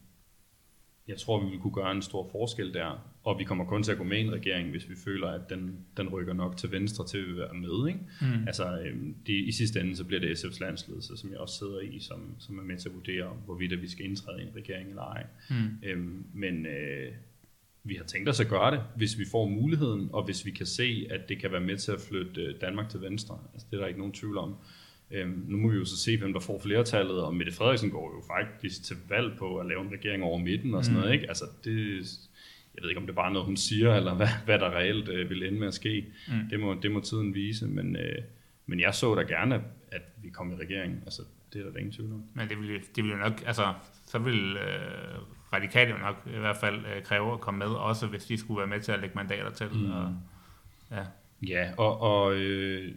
jeg tror, vi vil kunne gøre en stor forskel der, og vi kommer kun til at gå med i en regering, hvis vi føler, at den, den rykker nok til venstre til at være med. Ikke? Mm. Altså, øhm, de, i sidste ende, så bliver det SF's landsledelse, som jeg også sidder i, som, som er med til at vurdere, hvorvidt vi skal indtræde i en regering eller ej. Mm. Øhm, men, øh, vi har tænkt os at gøre det, hvis vi får muligheden, og hvis vi kan se, at det kan være med til at flytte øh, Danmark til venstre. Altså, det er der ikke nogen tvivl om. Øhm, nu må vi jo så se, hvem der får flertallet, og Mette Frederiksen går jo faktisk til valg på at lave en regering over midten og sådan mm. noget, ikke? Altså, det, jeg ved ikke, om det er bare noget, hun siger, eller hvad, hvad der reelt øh, vil ende med at ske. Mm. Det, må, det må tiden vise, men, øh, men jeg så da gerne, at vi kom i regering. Altså, det er der ingen tvivl om. Men det vil, det vil jo nok, altså, så vil øh, radikale nok i hvert fald øh, kræve at komme med, også hvis de skulle være med til at lægge mandater til. Mm. Og, ja. ja, og, og øh,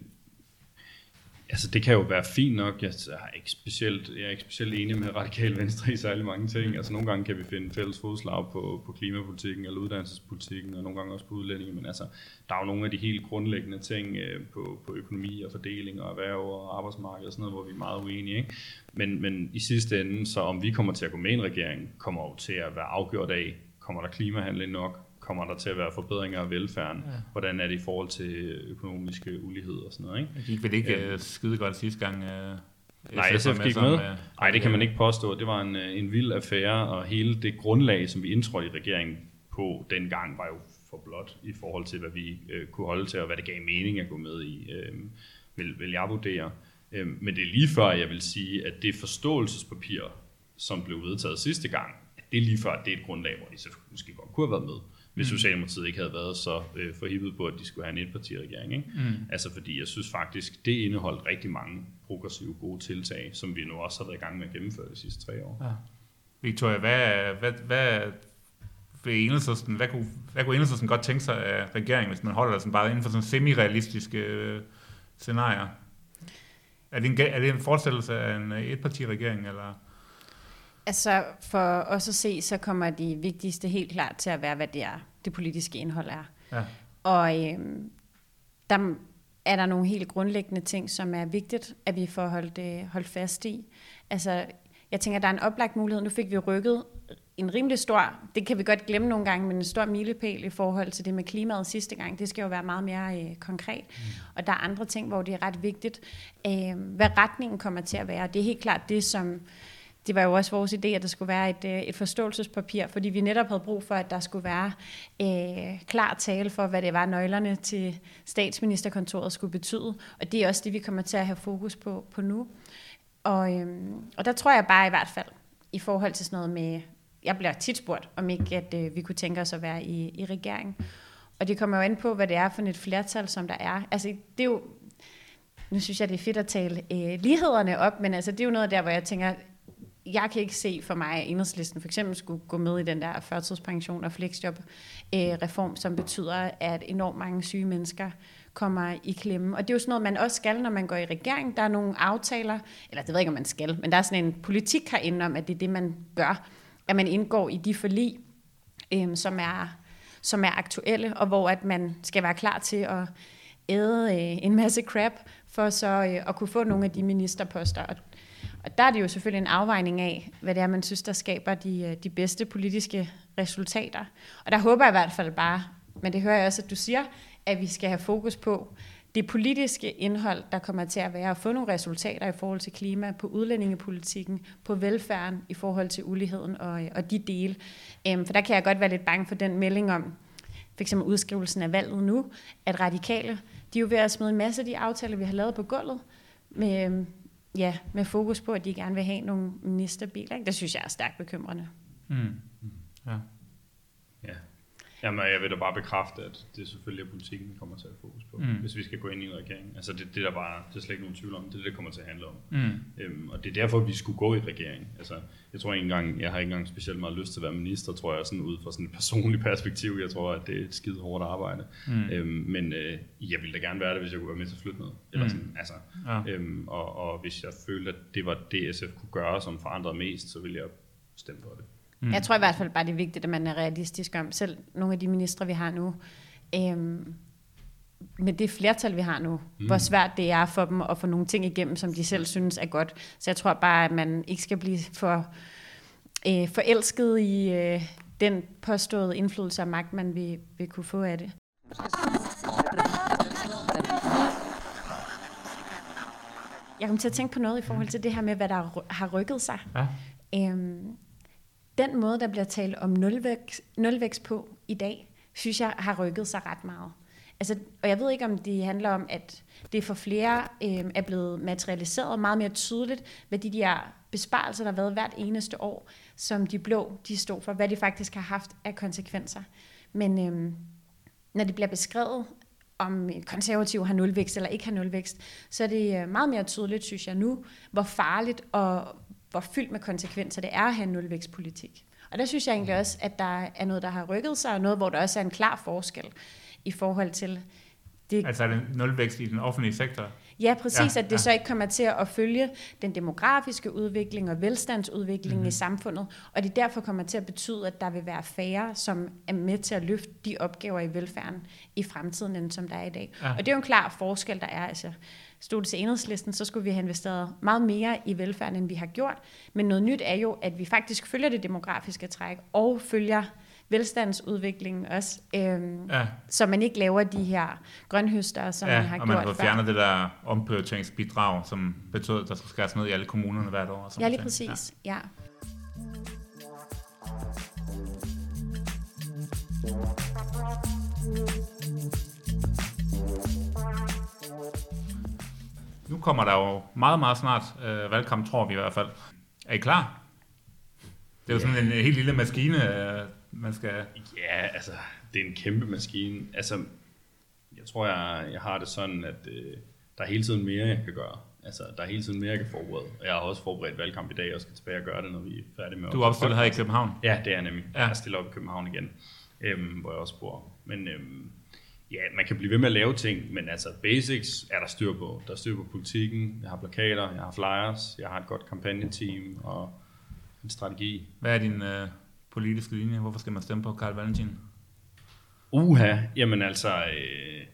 Altså det kan jo være fint nok. Jeg er ikke specielt, jeg er ikke specielt enig med radikal venstre i særlig mange ting. Altså nogle gange kan vi finde fælles fodslag på, på klimapolitikken eller uddannelsespolitikken, og nogle gange også på udlændinge. Men altså, der er jo nogle af de helt grundlæggende ting øh, på, på økonomi og fordeling og erhverv og arbejdsmarked og sådan noget, hvor vi er meget uenige. Ikke? Men, men i sidste ende, så om vi kommer til at gå med i en regering, kommer jo til at være afgjort af, kommer der klimahandling nok, kommer der til at være forbedringer af velfærden? Ja. Hvordan er det i forhold til økonomiske ulighed og sådan noget? Ikke? Det gik vel ikke øh, skide godt sidste gang? Uh, Nej, SF gik med. Nej, det kan man ikke påstå. Det var en, øh, en vild affære, og hele det grundlag, som vi indtrådte i regeringen på dengang, var jo for blot i forhold til, hvad vi øh, kunne holde til, og hvad det gav mening at gå med i, øh, vil, vil jeg vurdere. Øh, men det er lige før, jeg vil sige, at det forståelsespapir, som blev vedtaget sidste gang, det er lige før, at det er et grundlag, hvor de så måske godt kunne have været med hvis mm. Socialdemokratiet ikke havde været så øh, forhippet på, at de skulle have en etpartiregering. Ikke? Mm. Altså fordi jeg synes faktisk, det indeholdt rigtig mange progressive gode tiltag, som vi nu også har været i gang med at gennemføre de sidste tre år. Ja. Victoria, hvad, hvad, hvad, hvad, enhedslisten, hvad, kunne, hvad kunne enhedslisten godt tænke sig af regeringen, hvis man holder sådan bare inden for sådan semi-realistiske øh, scenarier? Er det, en, er det en forestillelse af en etpartiregering, eller... Altså for os at se, så kommer de vigtigste helt klart til at være, hvad det er, det politiske indhold er. Ja. Og øhm, der er der nogle helt grundlæggende ting, som er vigtigt, at vi får holdt, øh, holdt fast i. Altså, jeg tænker, der er en oplagt mulighed. Nu fik vi rykket en rimelig stor, det kan vi godt glemme nogle gange, men en stor milepæl i forhold til det med klimaet sidste gang. Det skal jo være meget mere øh, konkret. Mm. Og der er andre ting, hvor det er ret vigtigt, øh, hvad retningen kommer til at være. Det er helt klart det, som det var jo også vores idé, at der skulle være et, øh, et forståelsespapir, fordi vi netop havde brug for, at der skulle være øh, klar tale for, hvad det var, nøglerne til statsministerkontoret skulle betyde. Og det er også det, vi kommer til at have fokus på, på nu. Og, øhm, og der tror jeg bare i hvert fald, i forhold til sådan noget med, jeg bliver tit spurgt, om ikke at øh, vi kunne tænke os at være i, i regering. Og det kommer jo an på, hvad det er for et flertal, som der er. Altså, det er jo, nu synes jeg, det er fedt at tale øh, lighederne op, men altså, det er jo noget der, hvor jeg tænker, jeg kan ikke se for mig, at enhedslisten for eksempel skulle gå med i den der førtidspension og flexjob øh, reform, som betyder, at enormt mange syge mennesker kommer i klemme. Og det er jo sådan noget, man også skal, når man går i regering. Der er nogle aftaler, eller det ved jeg ikke, om man skal, men der er sådan en politik herinde om, at det er det, man gør. At man indgår i de forlig, øh, som, er, som er aktuelle, og hvor at man skal være klar til at æde øh, en masse crap, for så øh, at kunne få nogle af de ministerposter. Og og der er det jo selvfølgelig en afvejning af, hvad det er, man synes, der skaber de, øh, de bedste politiske resultater. Og der håber jeg i hvert fald bare, men det hører jeg også, at du siger, at vi skal have fokus på det politiske indhold, der kommer til at være at få nogle resultater i forhold til klima, på udlændingepolitikken, på velfærden i forhold til uligheden og, øh, og de dele. Øhm, for der kan jeg godt være lidt bange for den melding om, f.eks. udskrivelsen af valget nu, at radikale, de er jo ved at smide en masse af de aftaler, vi har lavet på gulvet, med, øhm, ja, med fokus på, at de gerne vil have nogle ministerbiler. Ikke? Det synes jeg er stærkt bekymrende. Mm. mm. Ja. ja. Jamen, jeg vil da bare bekræfte, at det selvfølgelig er politikken, vi kommer til at fokus på, mm. hvis vi skal gå ind i en regering. Altså, det, det, der bare, det er slet ikke nogen tvivl om, det er det, det kommer til at handle om. Mm. Øhm, og det er derfor, vi skulle gå i regering. Altså, jeg tror ikke engang, jeg har ikke engang specielt meget lyst til at være minister, tror jeg, sådan ud fra sådan et personligt perspektiv. Jeg tror, at det er et skide hårdt arbejde. Mm. Øhm, men øh, jeg ville da gerne være det, hvis jeg kunne være med til at flytte noget. Eller mm. sådan, altså, ja. øhm, og, og hvis jeg følte, at det var det, SF kunne gøre, som forandrede mest, så ville jeg stemme på det. Mm. Jeg tror i hvert fald bare, det er vigtigt, at man er realistisk om, selv nogle af de ministre, vi har nu, øhm, med det flertal, vi har nu, mm. hvor svært det er for dem at få nogle ting igennem, som de selv synes er godt. Så jeg tror bare, at man ikke skal blive for øh, forelsket i øh, den påståede indflydelse og magt, man vil, vil kunne få af det. Jeg kom til at tænke på noget i forhold til det her med, hvad der har rykket sig. Ja. Øhm, den måde, der bliver talt om nulvækst, nulvækst på i dag, synes jeg har rykket sig ret meget. Altså, og jeg ved ikke, om det handler om, at det for flere øh, er blevet materialiseret meget mere tydeligt, hvad de der besparelser, der har været hvert eneste år, som de blå de stod for, hvad de faktisk har haft af konsekvenser. Men øh, når det bliver beskrevet, om konservativ har nulvækst eller ikke har nulvækst, så er det øh, meget mere tydeligt, synes jeg nu, hvor farligt og hvor fyldt med konsekvenser det er at have en nulvækstpolitik. Og der synes jeg egentlig også, at der er noget, der har rykket sig, og noget, hvor der også er en klar forskel i forhold til det. Altså er det nulvækst i den offentlige sektor? Ja, præcis, ja, at det ja. så ikke kommer til at følge den demografiske udvikling og velstandsudviklingen mm-hmm. i samfundet, og det derfor kommer til at betyde, at der vil være færre, som er med til at løfte de opgaver i velfærden i fremtiden, end som der er i dag. Ja. Og det er jo en klar forskel, der er. Altså, stod det til enhedslisten, så skulle vi have investeret meget mere i velfærden, end vi har gjort. Men noget nyt er jo, at vi faktisk følger det demografiske træk, og følger velstandsudviklingen også, øhm, ja. så man ikke laver de her grønhøster, som ja, man har og man har fjernet det der omprioriteringsbidrag, som betød, at der skal skæres ned i alle kommunerne hvert år. Ja, lige præcis. Ja. ja. Nu kommer der jo meget, meget snart øh, valgkamp, tror vi i hvert fald. Er I klar? Det er jo sådan en helt lille maskine, øh, man skal... Ja, altså, det er en kæmpe maskine. Altså, jeg tror, jeg, jeg har det sådan, at øh, der er hele tiden mere, jeg kan gøre. Altså, der er hele tiden mere, jeg kan forberede. Og jeg har også forberedt valgkamp i dag, og skal tilbage og gøre det, når vi er færdige med Du er opstillet her i København? Ja, det er jeg nemlig. Ja. Jeg stiller op i København igen, øhm, hvor jeg også bor. Men øhm, ja, man kan blive ved med at lave ting, men altså basics er der styr på. Der er styr på politikken, jeg har plakater, jeg har flyers, jeg har et godt kampagneteam og en strategi. Hvad er din øh, politiske linje? Hvorfor skal man stemme på Karl Valentin? Uha, jamen altså, øh,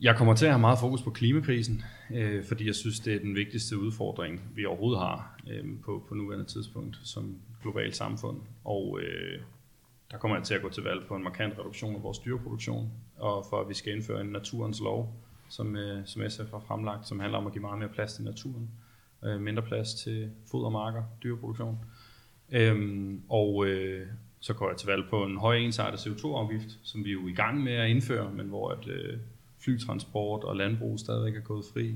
jeg kommer til at have meget fokus på klimakrisen, øh, fordi jeg synes, det er den vigtigste udfordring, vi overhovedet har øh, på, på nuværende tidspunkt som globalt samfund. Og øh, der kommer jeg til at gå til valg på en markant reduktion af vores dyreproduktion, og for at vi skal indføre en naturens lov, som, øh, som SF har fremlagt, som handler om at give meget mere plads til naturen, øh, mindre plads til fodermarker, dyreproduktion. Øhm, og øh, så går jeg til valg på en høj ensartet CO2-afgift, som vi er jo i gang med at indføre, men hvor at, øh, flytransport og landbrug stadigvæk er gået fri.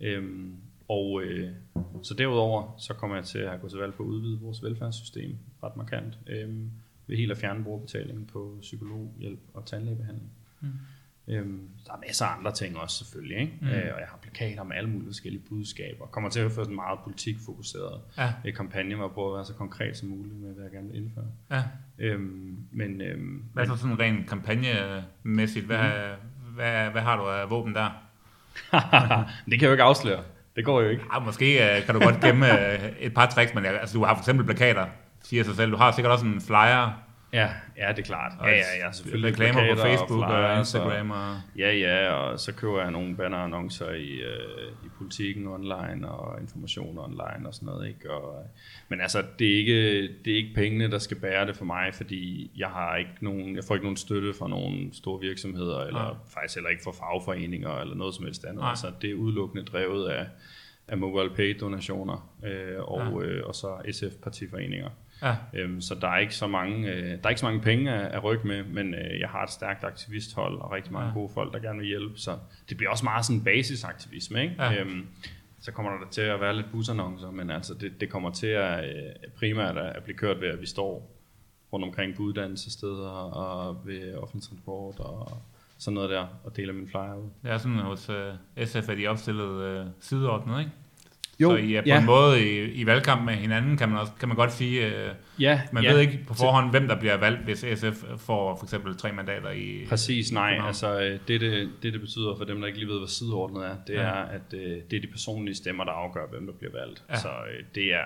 Øhm, og øh, så derudover, så kommer jeg til at gå til valg på at udvide vores velfærdssystem ret markant, Øhm, ved helt at fjerne brugerbetaling på psykologhjælp og tandlægebehandling. Mm. Øhm, der er masser af andre ting også selvfølgelig, ikke? Mm. Øh, og jeg har plakater med alle mulige forskellige budskaber. Kommer til at føre sådan meget politikfokuseret ja. øh, kampagne, hvor jeg prøver at være så konkret som muligt med, hvad jeg gerne vil indføre. Ja. Øhm, men, øhm, hvad er så sådan rent kampagnemæssigt? Hvad, mm. hvad, hvad, hvad har du af våben der? det kan jeg jo ikke afsløre. Det går jo ikke. Ja, måske uh, kan du godt gemme uh, et par tricks, men altså, du har for eksempel plakater, siger sig selv. Du har sikkert også en flyer, Ja, ja, det er klart. Ja, ja, ja, selvfølgelig. Reklamer på Facebook og, og Instagram. Og... Ja, ja, og så køber jeg nogle bannerannoncer i, øh, i politikken online og information online og sådan noget. Ikke? Og, men altså, det er, ikke, det er ikke pengene, der skal bære det for mig, fordi jeg har ikke nogen, jeg får ikke nogen støtte fra nogle store virksomheder, eller ja. faktisk heller ikke fra fagforeninger eller noget som helst andet. Ja. Altså, det er udelukkende drevet af, af mobile pay donationer øh, og, ja. øh, og så SF partiforeninger. Ja. Øhm, så der er ikke så mange, øh, der er ikke så mange penge at, at rykke med, men øh, jeg har et stærkt aktivisthold og rigtig mange ja. gode folk, der gerne vil hjælpe. Så det bliver også meget sådan basisaktivisme, ikke? Ja. Øhm, så kommer der til at være lidt busannoncer, men altså det, det kommer til at øh, primært at blive kørt ved, at vi står rundt omkring på uddannelsessteder og ved offentlig transport og sådan noget der, og deler min flyer ud. Det er sådan hos uh, SF, at de opstillet uh, sideordnet, ikke? Jo, så I er på ja. en måde i, i valgkamp med hinanden, kan man, også, kan man godt sige. Øh, ja, man ja. ved ikke på forhånd, hvem der bliver valgt, hvis SF får for eksempel tre mandater i Præcis, nej. Altså, øh, det, det, det, det betyder for dem, der ikke lige ved, hvad sideordnet er, det ja. er, at øh, det er de personlige stemmer, der afgør, hvem der bliver valgt. Ja. Så det er,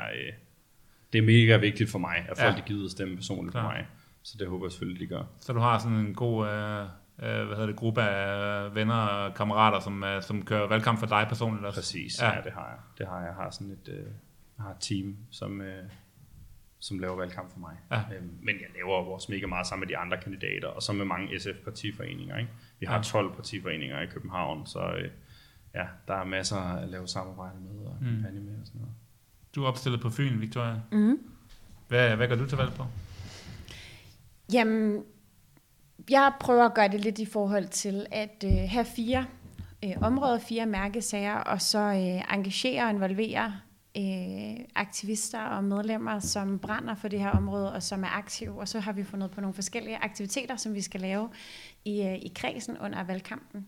det er mega vigtigt for mig, at folk ja. gider stemme personligt Klar. på mig. Så det håber jeg selvfølgelig, de gør. Så du har sådan en god... Øh øh, hvad hedder det, gruppe af venner og kammerater, som, øh, som kører valgkamp for dig personligt også. Præcis, ja, ja det har jeg. Det har jeg. jeg har sådan et, øh, har et team, som, øh, som laver valgkamp for mig. Ja. Øhm, men jeg laver også mega meget sammen med de andre kandidater, og så med mange SF-partiforeninger. Ikke? Vi har ja. 12 partiforeninger i København, så øh, ja, der er masser at lave samarbejde med og mm. kampagne med og sådan noget. Du er opstillet på Fyn, Victoria. Mm. Hvad, hvad gør du til valg på? Jamen, jeg prøver at gøre det lidt i forhold til at øh, have fire øh, områder, fire mærkesager, og så øh, engagere og involvere øh, aktivister og medlemmer, som brænder for det her område, og som er aktive. Og så har vi fundet på nogle forskellige aktiviteter, som vi skal lave i, øh, i kredsen under valgkampen.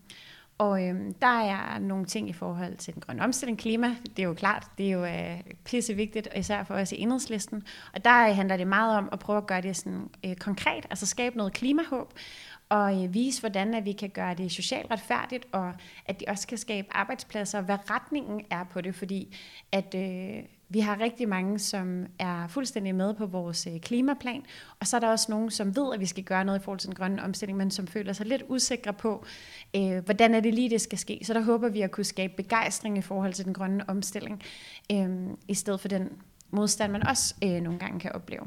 Og øh, der er nogle ting i forhold til den grønne omstilling, klima, det er jo klart, det er jo øh, pisse vigtigt, især for os i enhedslisten. Og der øh, handler det meget om at prøve at gøre det sådan øh, konkret, altså skabe noget klimahåb, og øh, vise, hvordan at vi kan gøre det socialt retfærdigt, og at det også kan skabe arbejdspladser, og hvad retningen er på det, fordi at øh, vi har rigtig mange, som er fuldstændig med på vores øh, klimaplan, og så er der også nogen, som ved, at vi skal gøre noget i forhold til den grønne omstilling, men som føler sig lidt usikre på, øh, hvordan er det lige, det skal ske. Så der håber vi at kunne skabe begejstring i forhold til den grønne omstilling, øh, i stedet for den modstand, man også øh, nogle gange kan opleve.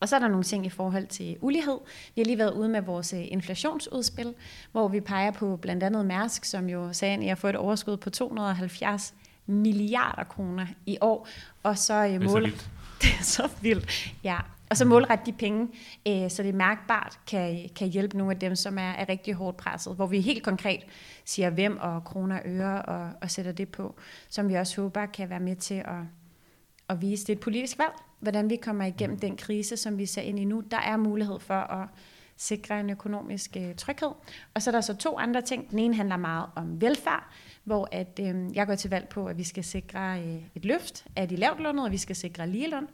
Og så er der nogle ting i forhold til ulighed. Vi har lige været ude med vores øh, inflationsudspil, hvor vi peger på blandt andet Mærsk, som jo sagde, at jeg har fået et overskud på 270 milliarder kroner i år. Og så øh. Det er så vildt. Det er så vildt, ja. Og så målret de penge, øh, så det mærkbart kan, kan hjælpe nogle af dem, som er, er rigtig hårdt presset. Hvor vi helt konkret siger hvem og kroner og øre og, og sætter det på, som vi også håber kan være med til at, at vise, det er et politisk valg, hvordan vi kommer igennem den krise, som vi ser ind i nu. Der er mulighed for at sikre en økonomisk øh, tryghed. Og så er der så to andre ting. Den ene handler meget om velfærd, hvor at, øh, jeg går til valg på, at vi skal sikre øh, et løft af de lavt lønnede, og vi skal sikre ligeløn,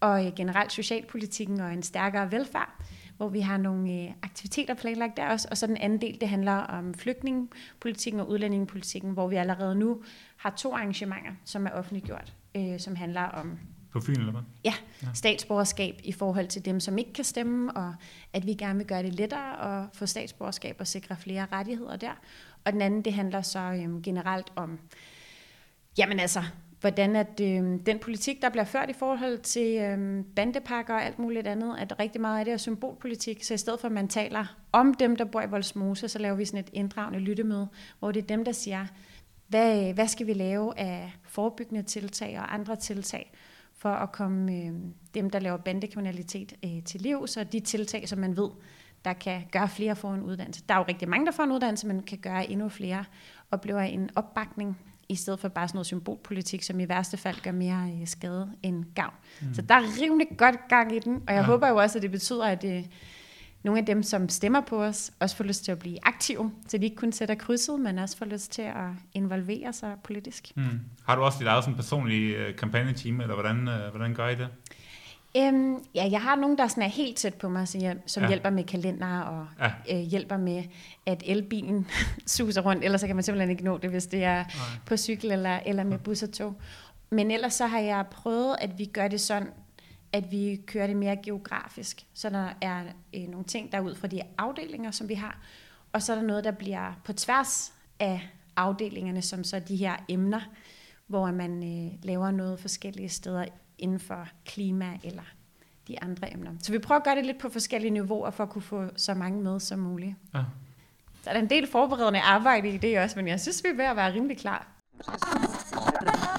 og øh, generelt socialpolitikken og en stærkere velfærd, hvor vi har nogle øh, aktiviteter planlagt der også. Og så den anden del, det handler om flygtningepolitikken og udlændingepolitikken, hvor vi allerede nu har to arrangementer, som er offentliggjort, øh, som handler om på Fyn, eller hvad? ja, statsborgerskab i forhold til dem, som ikke kan stemme, og at vi gerne vil gøre det lettere at få statsborgerskab og sikre flere rettigheder der. Og den anden, det handler så øhm, generelt om, jamen altså, hvordan at øhm, den politik, der bliver ført i forhold til øhm, bandepakker og alt muligt andet, at rigtig meget af det er symbolpolitik, så i stedet for at man taler om dem, der bor i Voldsmose, så laver vi sådan et inddragende lyttemøde, hvor det er dem, der siger, hvad, hvad skal vi lave af forebyggende tiltag og andre tiltag, for at komme øh, dem, der laver bandekriminalitet øh, til liv, så de tiltag, som man ved, der kan gøre flere for en uddannelse. Der er jo rigtig mange, der får en uddannelse, men kan gøre endnu flere, oplever en opbakning, i stedet for bare sådan noget symbolpolitik, som i værste fald gør mere øh, skade end gavn. Mm. Så der er rimelig godt gang i den, og jeg Ja. ja. håber jo også, at det betyder, at øh, nogle af dem, som stemmer på os, også får lyst til at blive aktive, så de ikke kun sætter krydset, men også får lyst til at involvere sig politisk. Mm. Har du også dit eget sådan personlige øh, kampagneteam, eller hvordan, øh, hvordan gør I det? Øhm, ja, jeg har nogen, der sådan er helt tæt på mig, så jeg, som Ja. hjælper med kalender og Ja. ja. øh, hjælper med, at elbilen suser rundt. Ellers så kan man simpelthen ikke nå det, hvis det er Nej. på cykel eller, eller med bus og tog. Men ellers så har jeg prøvet, at vi gør det sådan, at vi kører det mere geografisk. Så der er øh, nogle ting, der er ud fra de afdelinger, som vi har. Og så er der noget, der bliver på tværs af afdelingerne, som så de her emner, hvor man øh, laver noget forskellige steder inden for klima eller de andre emner. Så vi prøver at gøre det lidt på forskellige niveauer, for at kunne få så mange med som muligt. Ja. Så er der en del forberedende arbejde i det også, men jeg synes, vi er ved at være rimelig klar.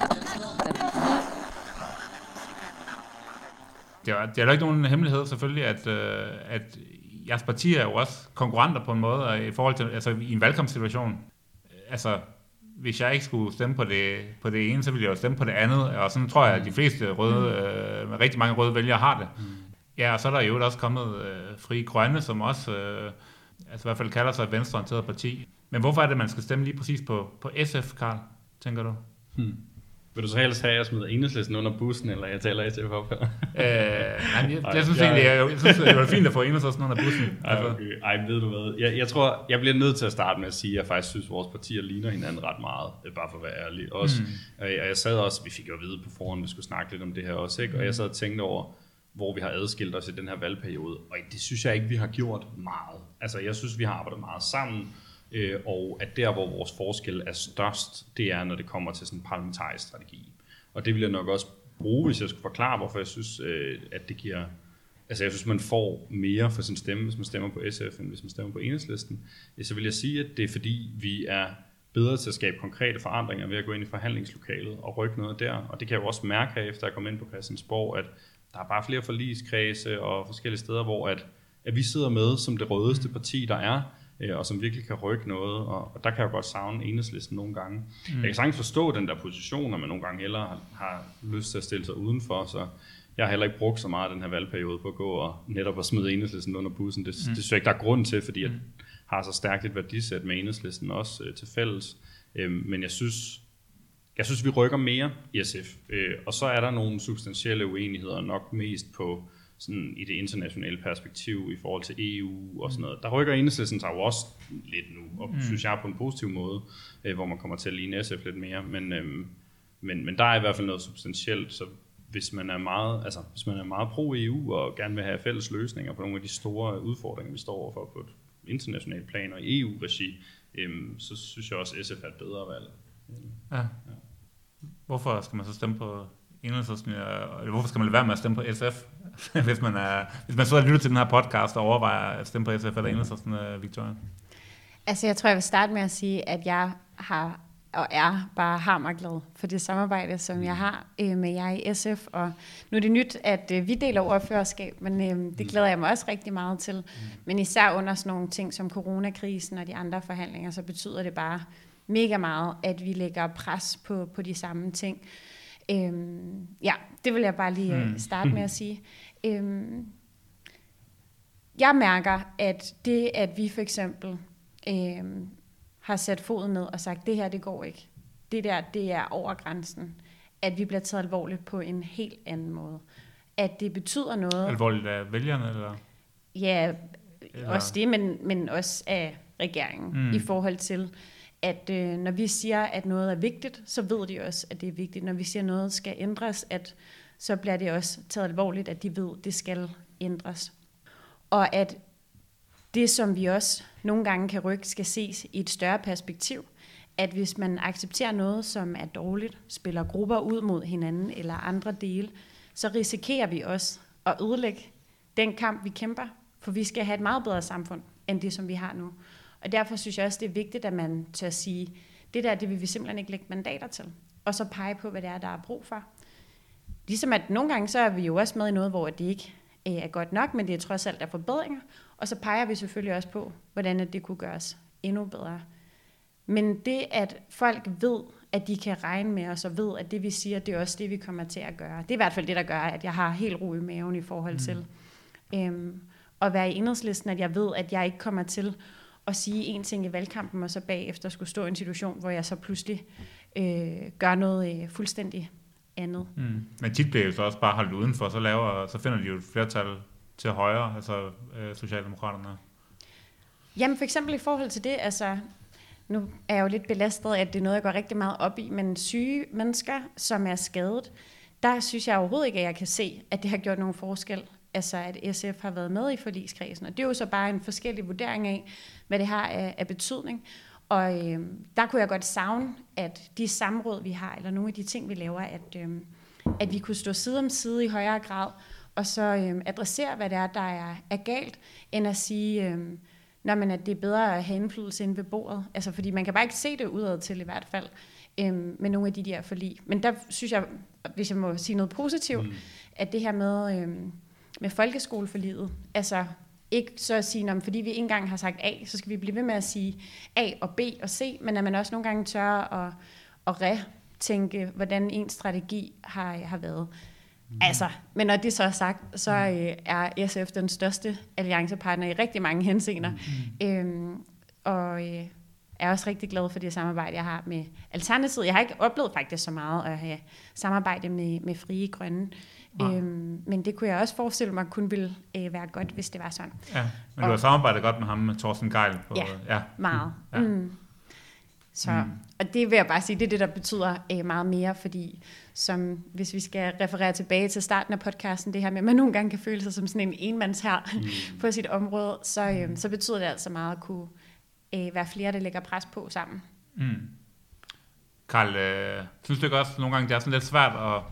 Det er, det er da ikke nogen hemmelighed selvfølgelig, at, øh, at jeres parti er jo også konkurrenter på en måde, og i forhold til, altså i en valgkampssituation. Altså, hvis jeg ikke skulle stemme på det, på det ene, så ville jeg jo stemme på det andet, og sådan tror jeg, at de fleste røde, øh, rigtig mange røde vælgere har det. Ja, og så er der jo også kommet øh, Fri Grønne, som også øh, altså i hvert fald kalder sig et venstreorienteret parti. Men hvorfor er det, man skal stemme lige præcis på, på SF, Karl, tænker du? Vil du så helst have, at jeg smider enhedslisten under bussen, eller jeg taler SF op her? Øh, nej, jeg, Ej, jeg, synes jeg- egentlig, jeg, jeg synes, det var fint at få enhedslisten under bussen. Ej, okay. Ej, ved du hvad? Jeg, jeg tror, jeg bliver nødt til at starte med at sige, at jeg faktisk synes, at vores partier ligner hinanden ret meget, øh, bare for at være ærlig. Også, mm. og, jeg, og jeg sad også, vi fik jo at vide på forhånd, at vi skulle snakke lidt om det her også, ikke? og jeg sad og tænkte over, hvor vi har adskilt os i den her valgperiode, og det synes jeg ikke, vi har gjort meget. Altså, jeg synes, vi har arbejdet meget sammen, øh, og at der, hvor vores forskel er størst, det er, når det kommer til sådan en parlamentarisk strategi. Og det vil jeg nok også bruge, hvis jeg skulle forklare, hvorfor jeg synes, øh, at det giver Altså jeg synes, man får mere for sin stemme, hvis man stemmer på SF, end hvis man stemmer på enhedslisten. Så vil jeg sige, at det er fordi, vi er bedre til at skabe konkrete forandringer ved at gå ind i forhandlingslokalet og rykke noget der. Og det kan jeg jo også mærke her, efter jeg kom ind på Christiansborg, at der er bare flere forligskredse og forskellige steder, hvor at at vi sidder med som det rødeste parti, der er, og som virkelig kan rykke noget, og, og der kan jeg godt savne enhedslisten nogle gange. Mm. Jeg kan sagtens forstå den der position, at man nogle gange hellere har, har lyst til at stille sig udenfor, så jeg har heller ikke brugt så meget den her valgperiode på at gå og netop at smide enhedslisten under bussen. Det, mm. det synes jeg ikke, der er grund til, fordi jeg har så stærkt et værdisæt med enhedslisten også øh, til fælles. Øh, men jeg synes, jeg synes, vi rykker mere i SF. Øh, og så er der nogle substantielle uenigheder, nok mest på sådan i det internationale perspektiv i forhold til EU og sådan noget. Der rykker enhedslisten sig jo også lidt nu, og mm. synes jeg på en positiv måde, øh, hvor man kommer til at ligne SF lidt mere. Men, øh, men, men der er i hvert fald noget substantielt, så hvis man er meget, altså, hvis man er meget pro-EU og gerne vil have fælles løsninger på nogle af de store udfordringer, vi står overfor på et internationalt plan og i EU-regi, øhm, så synes jeg også, at SF er et bedre valg. Ja. Hvorfor skal man så stemme på enhedslisten, eller hvorfor skal man lade være med at stemme på SF, hvis man, er, hvis man så og lytter til den her podcast og overvejer at stemme på SF eller enhedslisten, øh, Victoria? Altså, jeg tror, jeg vil starte med at sige, at jeg har og er bare hammerglad for det samarbejde, som jeg har øh, med jer i SF. Og nu er det nyt, at øh, vi deler overførerskab, men øh, det glæder jeg mig også rigtig meget til. Men især under sådan nogle ting som coronakrisen og de andre forhandlinger, så betyder det bare mega meget, at vi lægger pres på, på de samme ting. Øhm, ja, det vil jeg bare lige øh, starte med at sige. Øhm, jeg mærker, at det, at vi for eksempel øhm, har sat foden ned og sagt, det her, det går ikke. Det der, det er over grænsen. At vi bliver taget alvorligt på en helt anden måde. At det betyder noget. Alvorligt af vælgerne, eller? Ja, eller? også det, men, men også af regeringen. Mm. I forhold til, at øh, når vi siger, at noget er vigtigt, så ved de også, at det er vigtigt. Når vi siger, at noget skal ændres, at så bliver det også taget alvorligt, at de ved, at det skal ændres. Og at det, som vi også nogle gange kan rykke, skal ses i et større perspektiv. At hvis man accepterer noget, som er dårligt, spiller grupper ud mod hinanden eller andre dele, så risikerer vi også at ødelægge den kamp, vi kæmper. For vi skal have et meget bedre samfund, end det, som vi har nu. Og derfor synes jeg også, det er vigtigt, at man tør sige, det der, det vil vi simpelthen ikke lægge mandater til. Og så pege på, hvad det er, der er brug for. Ligesom at nogle gange, så er vi jo også med i noget, hvor det ikke øh, er godt nok, men det er trods alt der forbedringer. Og så peger vi selvfølgelig også på, hvordan det kunne gøres endnu bedre. Men det, at folk ved, at de kan regne med os, og ved, at det vi siger, det er også det, vi kommer til at gøre. Det er i hvert fald det, der gør, at jeg har helt ro i maven i forhold mm. til øhm, at være i enhedslisten, at jeg ved, at jeg ikke kommer til at sige en ting i valgkampen, og så bagefter skulle stå i en situation, hvor jeg så pludselig øh, gør noget øh, fuldstændig andet. Mm. Men tit bliver jo så også bare holdt udenfor, så, laver, så finder de jo et flertal til højre, altså øh, Socialdemokraterne? Jamen for eksempel i forhold til det, altså nu er jeg jo lidt belastet at det er noget, jeg går rigtig meget op i, men syge mennesker, som er skadet, der synes jeg overhovedet ikke, at jeg kan se, at det har gjort nogen forskel. Altså at SF har været med i forligskredsen, og det er jo så bare en forskellig vurdering af, hvad det har af, af betydning. Og øh, der kunne jeg godt savne, at de samråd, vi har, eller nogle af de ting, vi laver, at, øh, at vi kunne stå side om side i højere grad, og så øh, adressere, hvad det er, der er, er galt, end at sige, øh, når man, at det er bedre at have indflydelse inde ved bordet. Altså, fordi man kan bare ikke se det udad til i hvert fald, øh, med nogle af de der forlig. Men der synes jeg, hvis jeg må sige noget positivt, mm. at det her med, øh, med folkeskoleforliget, altså ikke så at sige, at fordi vi ikke engang har sagt A, så skal vi blive ved med at sige A og B og C, men at man også nogle gange tør at, at retænke, hvordan en strategi har, har været. Mm. Altså, men når det så er sagt, så mm. øh, er SF den største alliancepartner i rigtig mange henseender. Mm. Øhm, og øh, er også rigtig glad for det samarbejde, jeg har med Alternativet. Jeg har ikke oplevet faktisk så meget at have samarbejde med, med Frie Grønne. Ja. Øhm, men det kunne jeg også forestille mig kun ville øh, være godt, hvis det var sådan. Ja, men du har samarbejdet godt med ham, med Thorsten Geil? På, ja, ja, meget. Ja. Mm. Så, mm. Og det vil jeg bare sige, det er det, der betyder øh, meget mere, fordi som, hvis vi skal referere tilbage til starten af podcasten, det her med, at man nogle gange kan føle sig som sådan en enmands her mm. på sit område, så, øh, så betyder det altså meget at kunne øh, være flere, der lægger pres på sammen. Mm. Karl, øh, synes du ikke også nogle gange, det er sådan lidt svært at,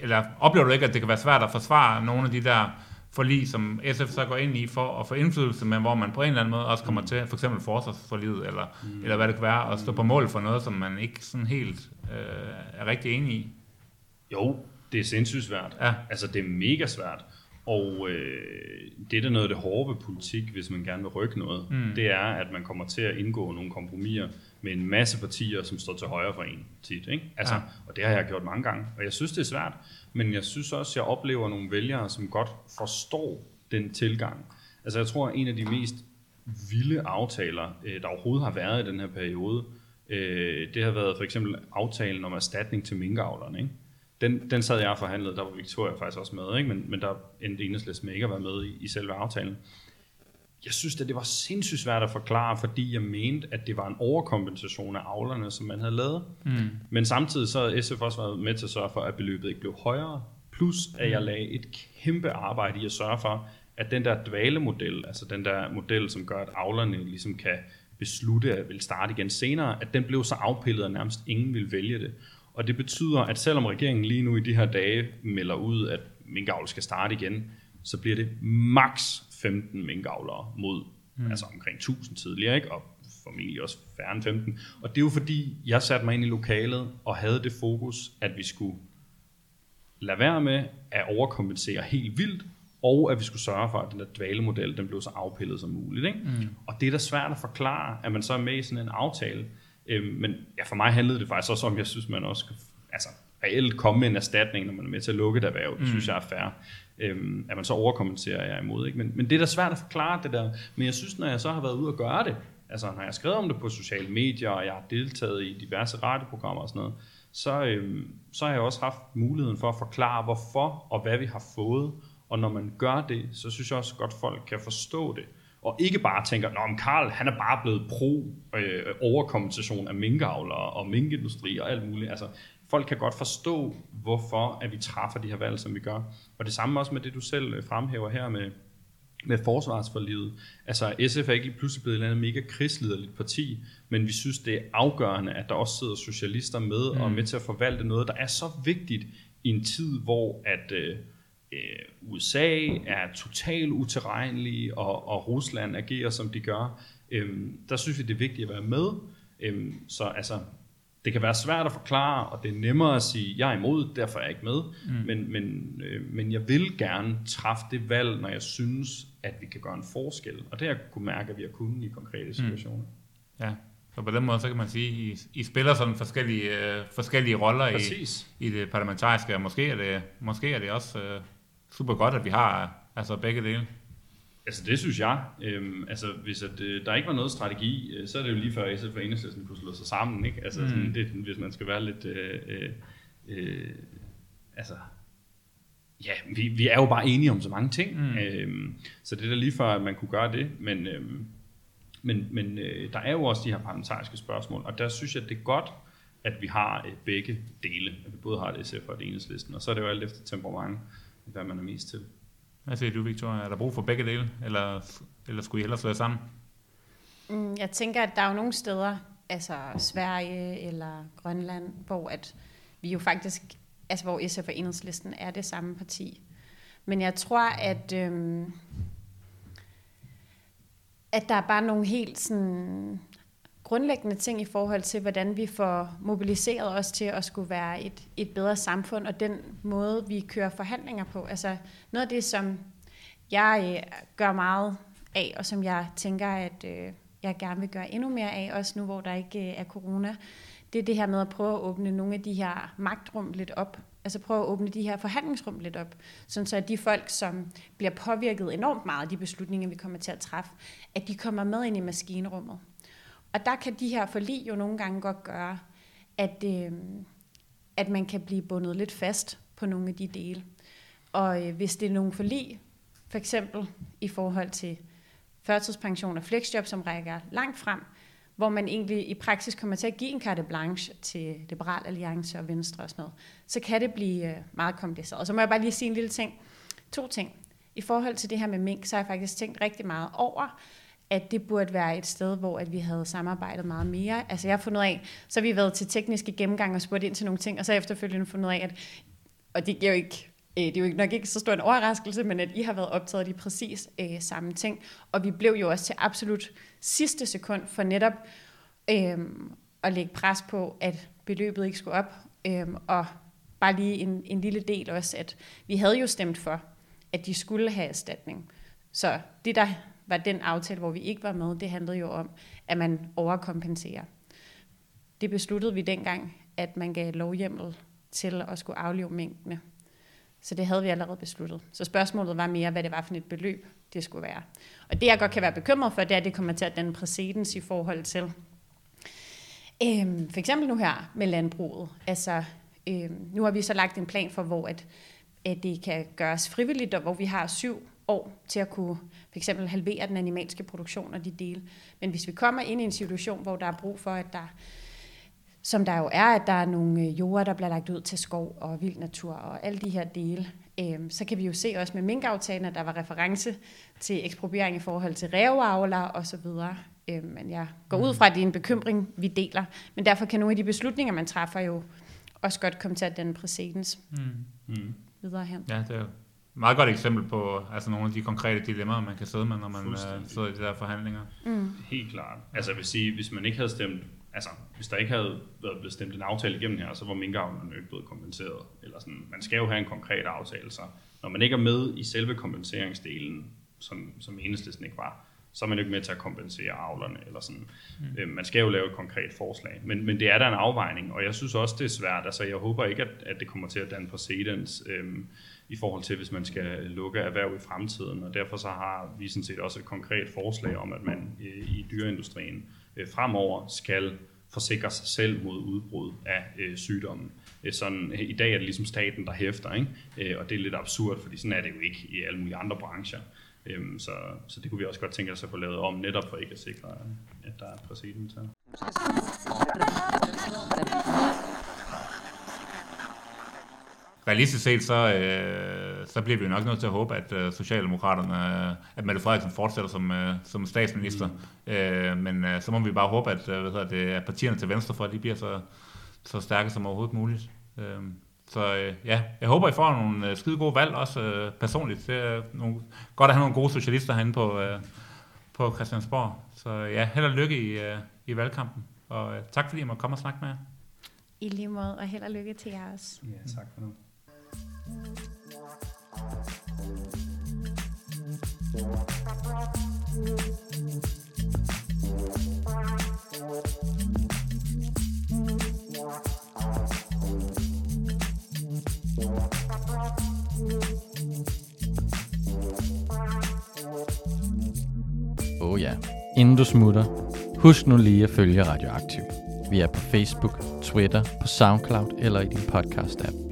eller oplever du ikke, at det kan være svært at forsvare nogle af de der forlig, som SF så går ind i for at få indflydelse, men hvor man på en eller anden måde også kommer mm. til, for eksempel forsvarsforliget, eller, mm. eller hvad det kan være, at stå på mål for noget, som man ikke sådan helt øh, er rigtig enig i? Jo, det er sindssygt svært. Ja. Altså, det er mega svært. Og øh, det er da noget af det hårde ved politik, hvis man gerne vil rykke noget. Mm. Det er, at man kommer til at indgå nogle kompromiser med en masse partier, som står til højre for en tit. Ikke? Altså, ja. Og det har jeg gjort mange gange, og jeg synes, det er svært. Men jeg synes også, jeg oplever nogle vælgere, som godt forstår den tilgang. Altså jeg tror, en af de mest vilde aftaler, øh, der overhovedet har været i den her periode, øh, det har været for eksempel aftalen om erstatning til minkavlerne. Ikke? Den, den sad jeg og forhandlede, der var Victoria faktisk også med, ikke? Men, men der endte enhedslisten med ikke at være med i, i selve aftalen. Jeg synes, at det var sindssygt svært at forklare, fordi jeg mente, at det var en overkompensation af avlerne, som man havde lavet. Mm. Men samtidig så har SF også været med til at sørge for, at beløbet ikke blev højere. Plus at jeg lagde et kæmpe arbejde i at sørge for, at den der dvalemodel, altså den der model, som gør, at avlerne ligesom kan beslutte at vil starte igen senere, at den blev så afpillet, at nærmest ingen vil vælge det. Og det betyder, at selvom regeringen lige nu i de her dage melder ud, at minkavl skal starte igen, så bliver det maks 15 minkavlere mod mm. altså omkring 1000 tidligere, ikke? og formentlig også færre end 15. Og det er jo fordi, jeg satte mig ind i lokalet og havde det fokus, at vi skulle lade være med at overkompensere helt vildt, og at vi skulle sørge for, at den der dvalemodel, den blev så afpillet som muligt. Ikke? Mm. Og det er da svært at forklare, at man så er med i sådan en aftale. Øhm, men ja, for mig handlede det faktisk også om, jeg synes, man også altså, reelt komme med en erstatning, når man er med til at lukke et erhverv. Det mm. synes jeg er fair. Øhm, at man så overkommenterer jeg imod. Ikke? Men, men det er da svært at forklare det der. Men jeg synes, når jeg så har været ude og gøre det, altså når jeg har skrevet om det på sociale medier, og jeg har deltaget i diverse radioprogrammer og sådan noget, så, øhm, så har jeg også haft muligheden for at forklare, hvorfor og hvad vi har fået, og når man gør det, så synes jeg også godt, folk kan forstå det. Og ikke bare tænker, at Karl han er bare blevet pro øh, overkompensation af minkavlere og minkindustri og alt muligt. Altså, folk kan godt forstå, hvorfor at vi træffer de her valg, som vi gør. Og det samme også med det, du selv øh, fremhæver her med, med forsvarsforlivet. Altså SF er ikke pludselig blevet et eller andet mega krigsliderligt parti, men vi synes, det er afgørende, at der også sidder socialister med mm. og er med til at forvalte noget, der er så vigtigt i en tid, hvor at øh, øh, USA er totalt utilregnelige, og, og Rusland agerer, som de gør, øh, der synes vi, det er vigtigt at være med. Øh, så altså, det kan være svært at forklare, og det er nemmere at sige, jeg er imod, derfor er jeg ikke med. Mm. Men, men, øh, men jeg vil gerne træffe det valg, når jeg synes, at vi kan gøre en forskel. Og det har jeg kunne mærke, at vi har kunnet i konkrete mm. situationer. Mm. Ja, så på den måde, så kan man sige, I, I spiller sådan forskellige, øh, forskellige roller i, i det parlamentariske, og måske er det, måske er det også øh, super godt, at vi har altså begge dele. Altså det synes jeg. Øhm, altså hvis at, øh, der ikke var noget strategi, øh, så er det jo lige før SF og Enhedslisten kunne slå sig sammen. Ikke? Altså mm. sådan, det, hvis man skal være lidt... Øh, øh, øh, altså ja, vi, vi er jo bare enige om så mange ting. Mm. Øhm, så det er da lige før, at man kunne gøre det. Men, øhm, men, men øh, der er jo også de her parlamentariske spørgsmål, og der synes jeg, det er godt, at vi har øh, begge dele. At vi både har et SF og et enhedslisten, og så er det jo alt efter temperament hvad man er mest til. Hvad siger du, Victoria? Er der brug for begge dele, eller, eller skulle I hellere være sammen? Mm, jeg tænker, at der er jo nogle steder, altså Sverige eller Grønland, hvor at vi jo faktisk, altså hvor SF og Enhedslisten er det samme parti. Men jeg tror, at, øhm, at der er bare nogle helt sådan grundlæggende ting i forhold til, hvordan vi får mobiliseret os til at skulle være et, et bedre samfund, og den måde, vi kører forhandlinger på. Altså noget af det, som jeg øh, gør meget af, og som jeg tænker, at øh, jeg gerne vil gøre endnu mere af, også nu hvor der ikke øh, er corona, det er det her med at prøve at åbne nogle af de her magtrum lidt op. Altså prøve at åbne de her forhandlingsrum lidt op, sådan så at de folk, som bliver påvirket enormt meget af de beslutninger, vi kommer til at træffe, at de kommer med ind i maskinrummet. Og der kan de her forlig jo nogle gange godt gøre, at, øh, at man kan blive bundet lidt fast på nogle af de dele. Og øh, hvis det er nogle forlig, for eksempel i forhold til førtidspension og flexjob, som rækker langt frem, hvor man egentlig i praksis kommer til at give en carte blanche til Liberal Alliance og Venstre og sådan noget, så kan det blive øh, meget kompliceret. Og så må jeg bare lige sige en lille ting. To ting. I forhold til det her med mink, så har jeg faktisk tænkt rigtig meget over, at det burde være et sted, hvor at vi havde samarbejdet meget mere. Altså jeg har fundet af, så har vi været til tekniske gennemgang og spurgt ind til nogle ting, og så jeg efterfølgende fundet af, at, og det giver jo ikke øh, det er jo nok ikke så stor en overraskelse, men at I har været optaget af de præcis øh, samme ting. Og vi blev jo også til absolut sidste sekund for netop øh, at lægge pres på, at beløbet ikke skulle op. Øh, og bare lige en, en lille del også, at vi havde jo stemt for at de skulle have erstatning. Så det, der var den aftale, hvor vi ikke var med, det handlede jo om, at man overkompenserer. Det besluttede vi dengang, at man gav lovhjemmel til at skulle aflive mængdene. Så det havde vi allerede besluttet. Så spørgsmålet var mere, hvad det var for et beløb, det skulle være. Og det, jeg godt kan være bekymret for, det er, at det kommer til at danne præcedens i forhold til øhm, for eksempel nu her med landbruget. Altså, øhm, nu har vi så lagt en plan for, hvor at, at det kan gøres frivilligt, og hvor vi har syv år til at kunne for eksempel halvere den animalske produktion og de dele. Men hvis vi kommer ind i en situation, hvor der er brug for, at der som der jo er, at der er nogle øh, jorder, der bliver lagt ud til skov og vild natur og alle de her dele, øhm, så kan vi jo se også med minkaftalen, at der var reference til ekspropriering i forhold til ræveavler og så videre. Øhm, men jeg går ud fra, at det er en bekymring, vi deler. Men derfor kan nogle af de beslutninger, man træffer jo også godt komme til at danne præcedens Mm. Mm. videre hen. Ja, det er jo meget godt eksempel på altså nogle af de konkrete dilemmaer, man kan sidde med, når man uh, Fuldstændig. sidder i de der forhandlinger. Mm. Helt klart. Altså jeg vil sige, hvis man ikke havde stemt, altså hvis der ikke havde været blevet stemt en aftale igennem her, så var minkavlerne jo ikke blevet kompenseret. Eller sådan, man skal jo have en konkret aftale, så når man ikke er med i selve kompenseringsdelen, som, som enhedslisten ikke var, så er man jo ikke med til at kompensere avlerne. Eller sådan. Mm. Øh, man skal jo lave et konkret forslag. Men, men det er der en afvejning, og jeg synes også, det er svært. Altså, jeg håber ikke, at, at det kommer til at danne præcedens øhm, i forhold til, hvis man skal lukke erhverv i fremtiden. Og derfor så har vi sådan set også et konkret forslag om, at man i dyreindustrien øh, fremover skal forsikre sig selv mod udbrud af øh, sygdommen. Øh, sådan, øh, I dag er det ligesom staten, der hæfter, ikke? Og det er lidt absurd, fordi sådan er det jo ikke i alle mulige andre brancher. Øhm, så, så det kunne vi også godt tænke os at få lavet om, netop for ikke at sikre, at der er præcedens her. Realistisk set, så, øh, så bliver vi jo nok nødt til at håbe, at øh, Socialdemokraterne, øh, at Mette Frederiksen fortsætter som, øh, som statsminister. Mm. Øh, men øh, så må vi bare håbe, at, øh, hvad hedder det, at partierne til venstre for, at de bliver så, så stærke som overhovedet muligt. Øh, så øh, ja, jeg håber, I får nogle øh, skide gode valg, også øh, personligt. Det er nogle, godt at have nogle gode socialister herinde på, øh, på Christiansborg. Så ja, held og lykke i, øh, i valgkampen. Og øh, tak fordi I måtte komme og snakke med jer. I lige måde, og held og lykke til jer også. Ja, tak for nu. Oh ja. Inden du smutter, husk nu lige at følge Radioaktiv. Vi er på Facebook, Twitter, på SoundCloud eller i din podcast-app.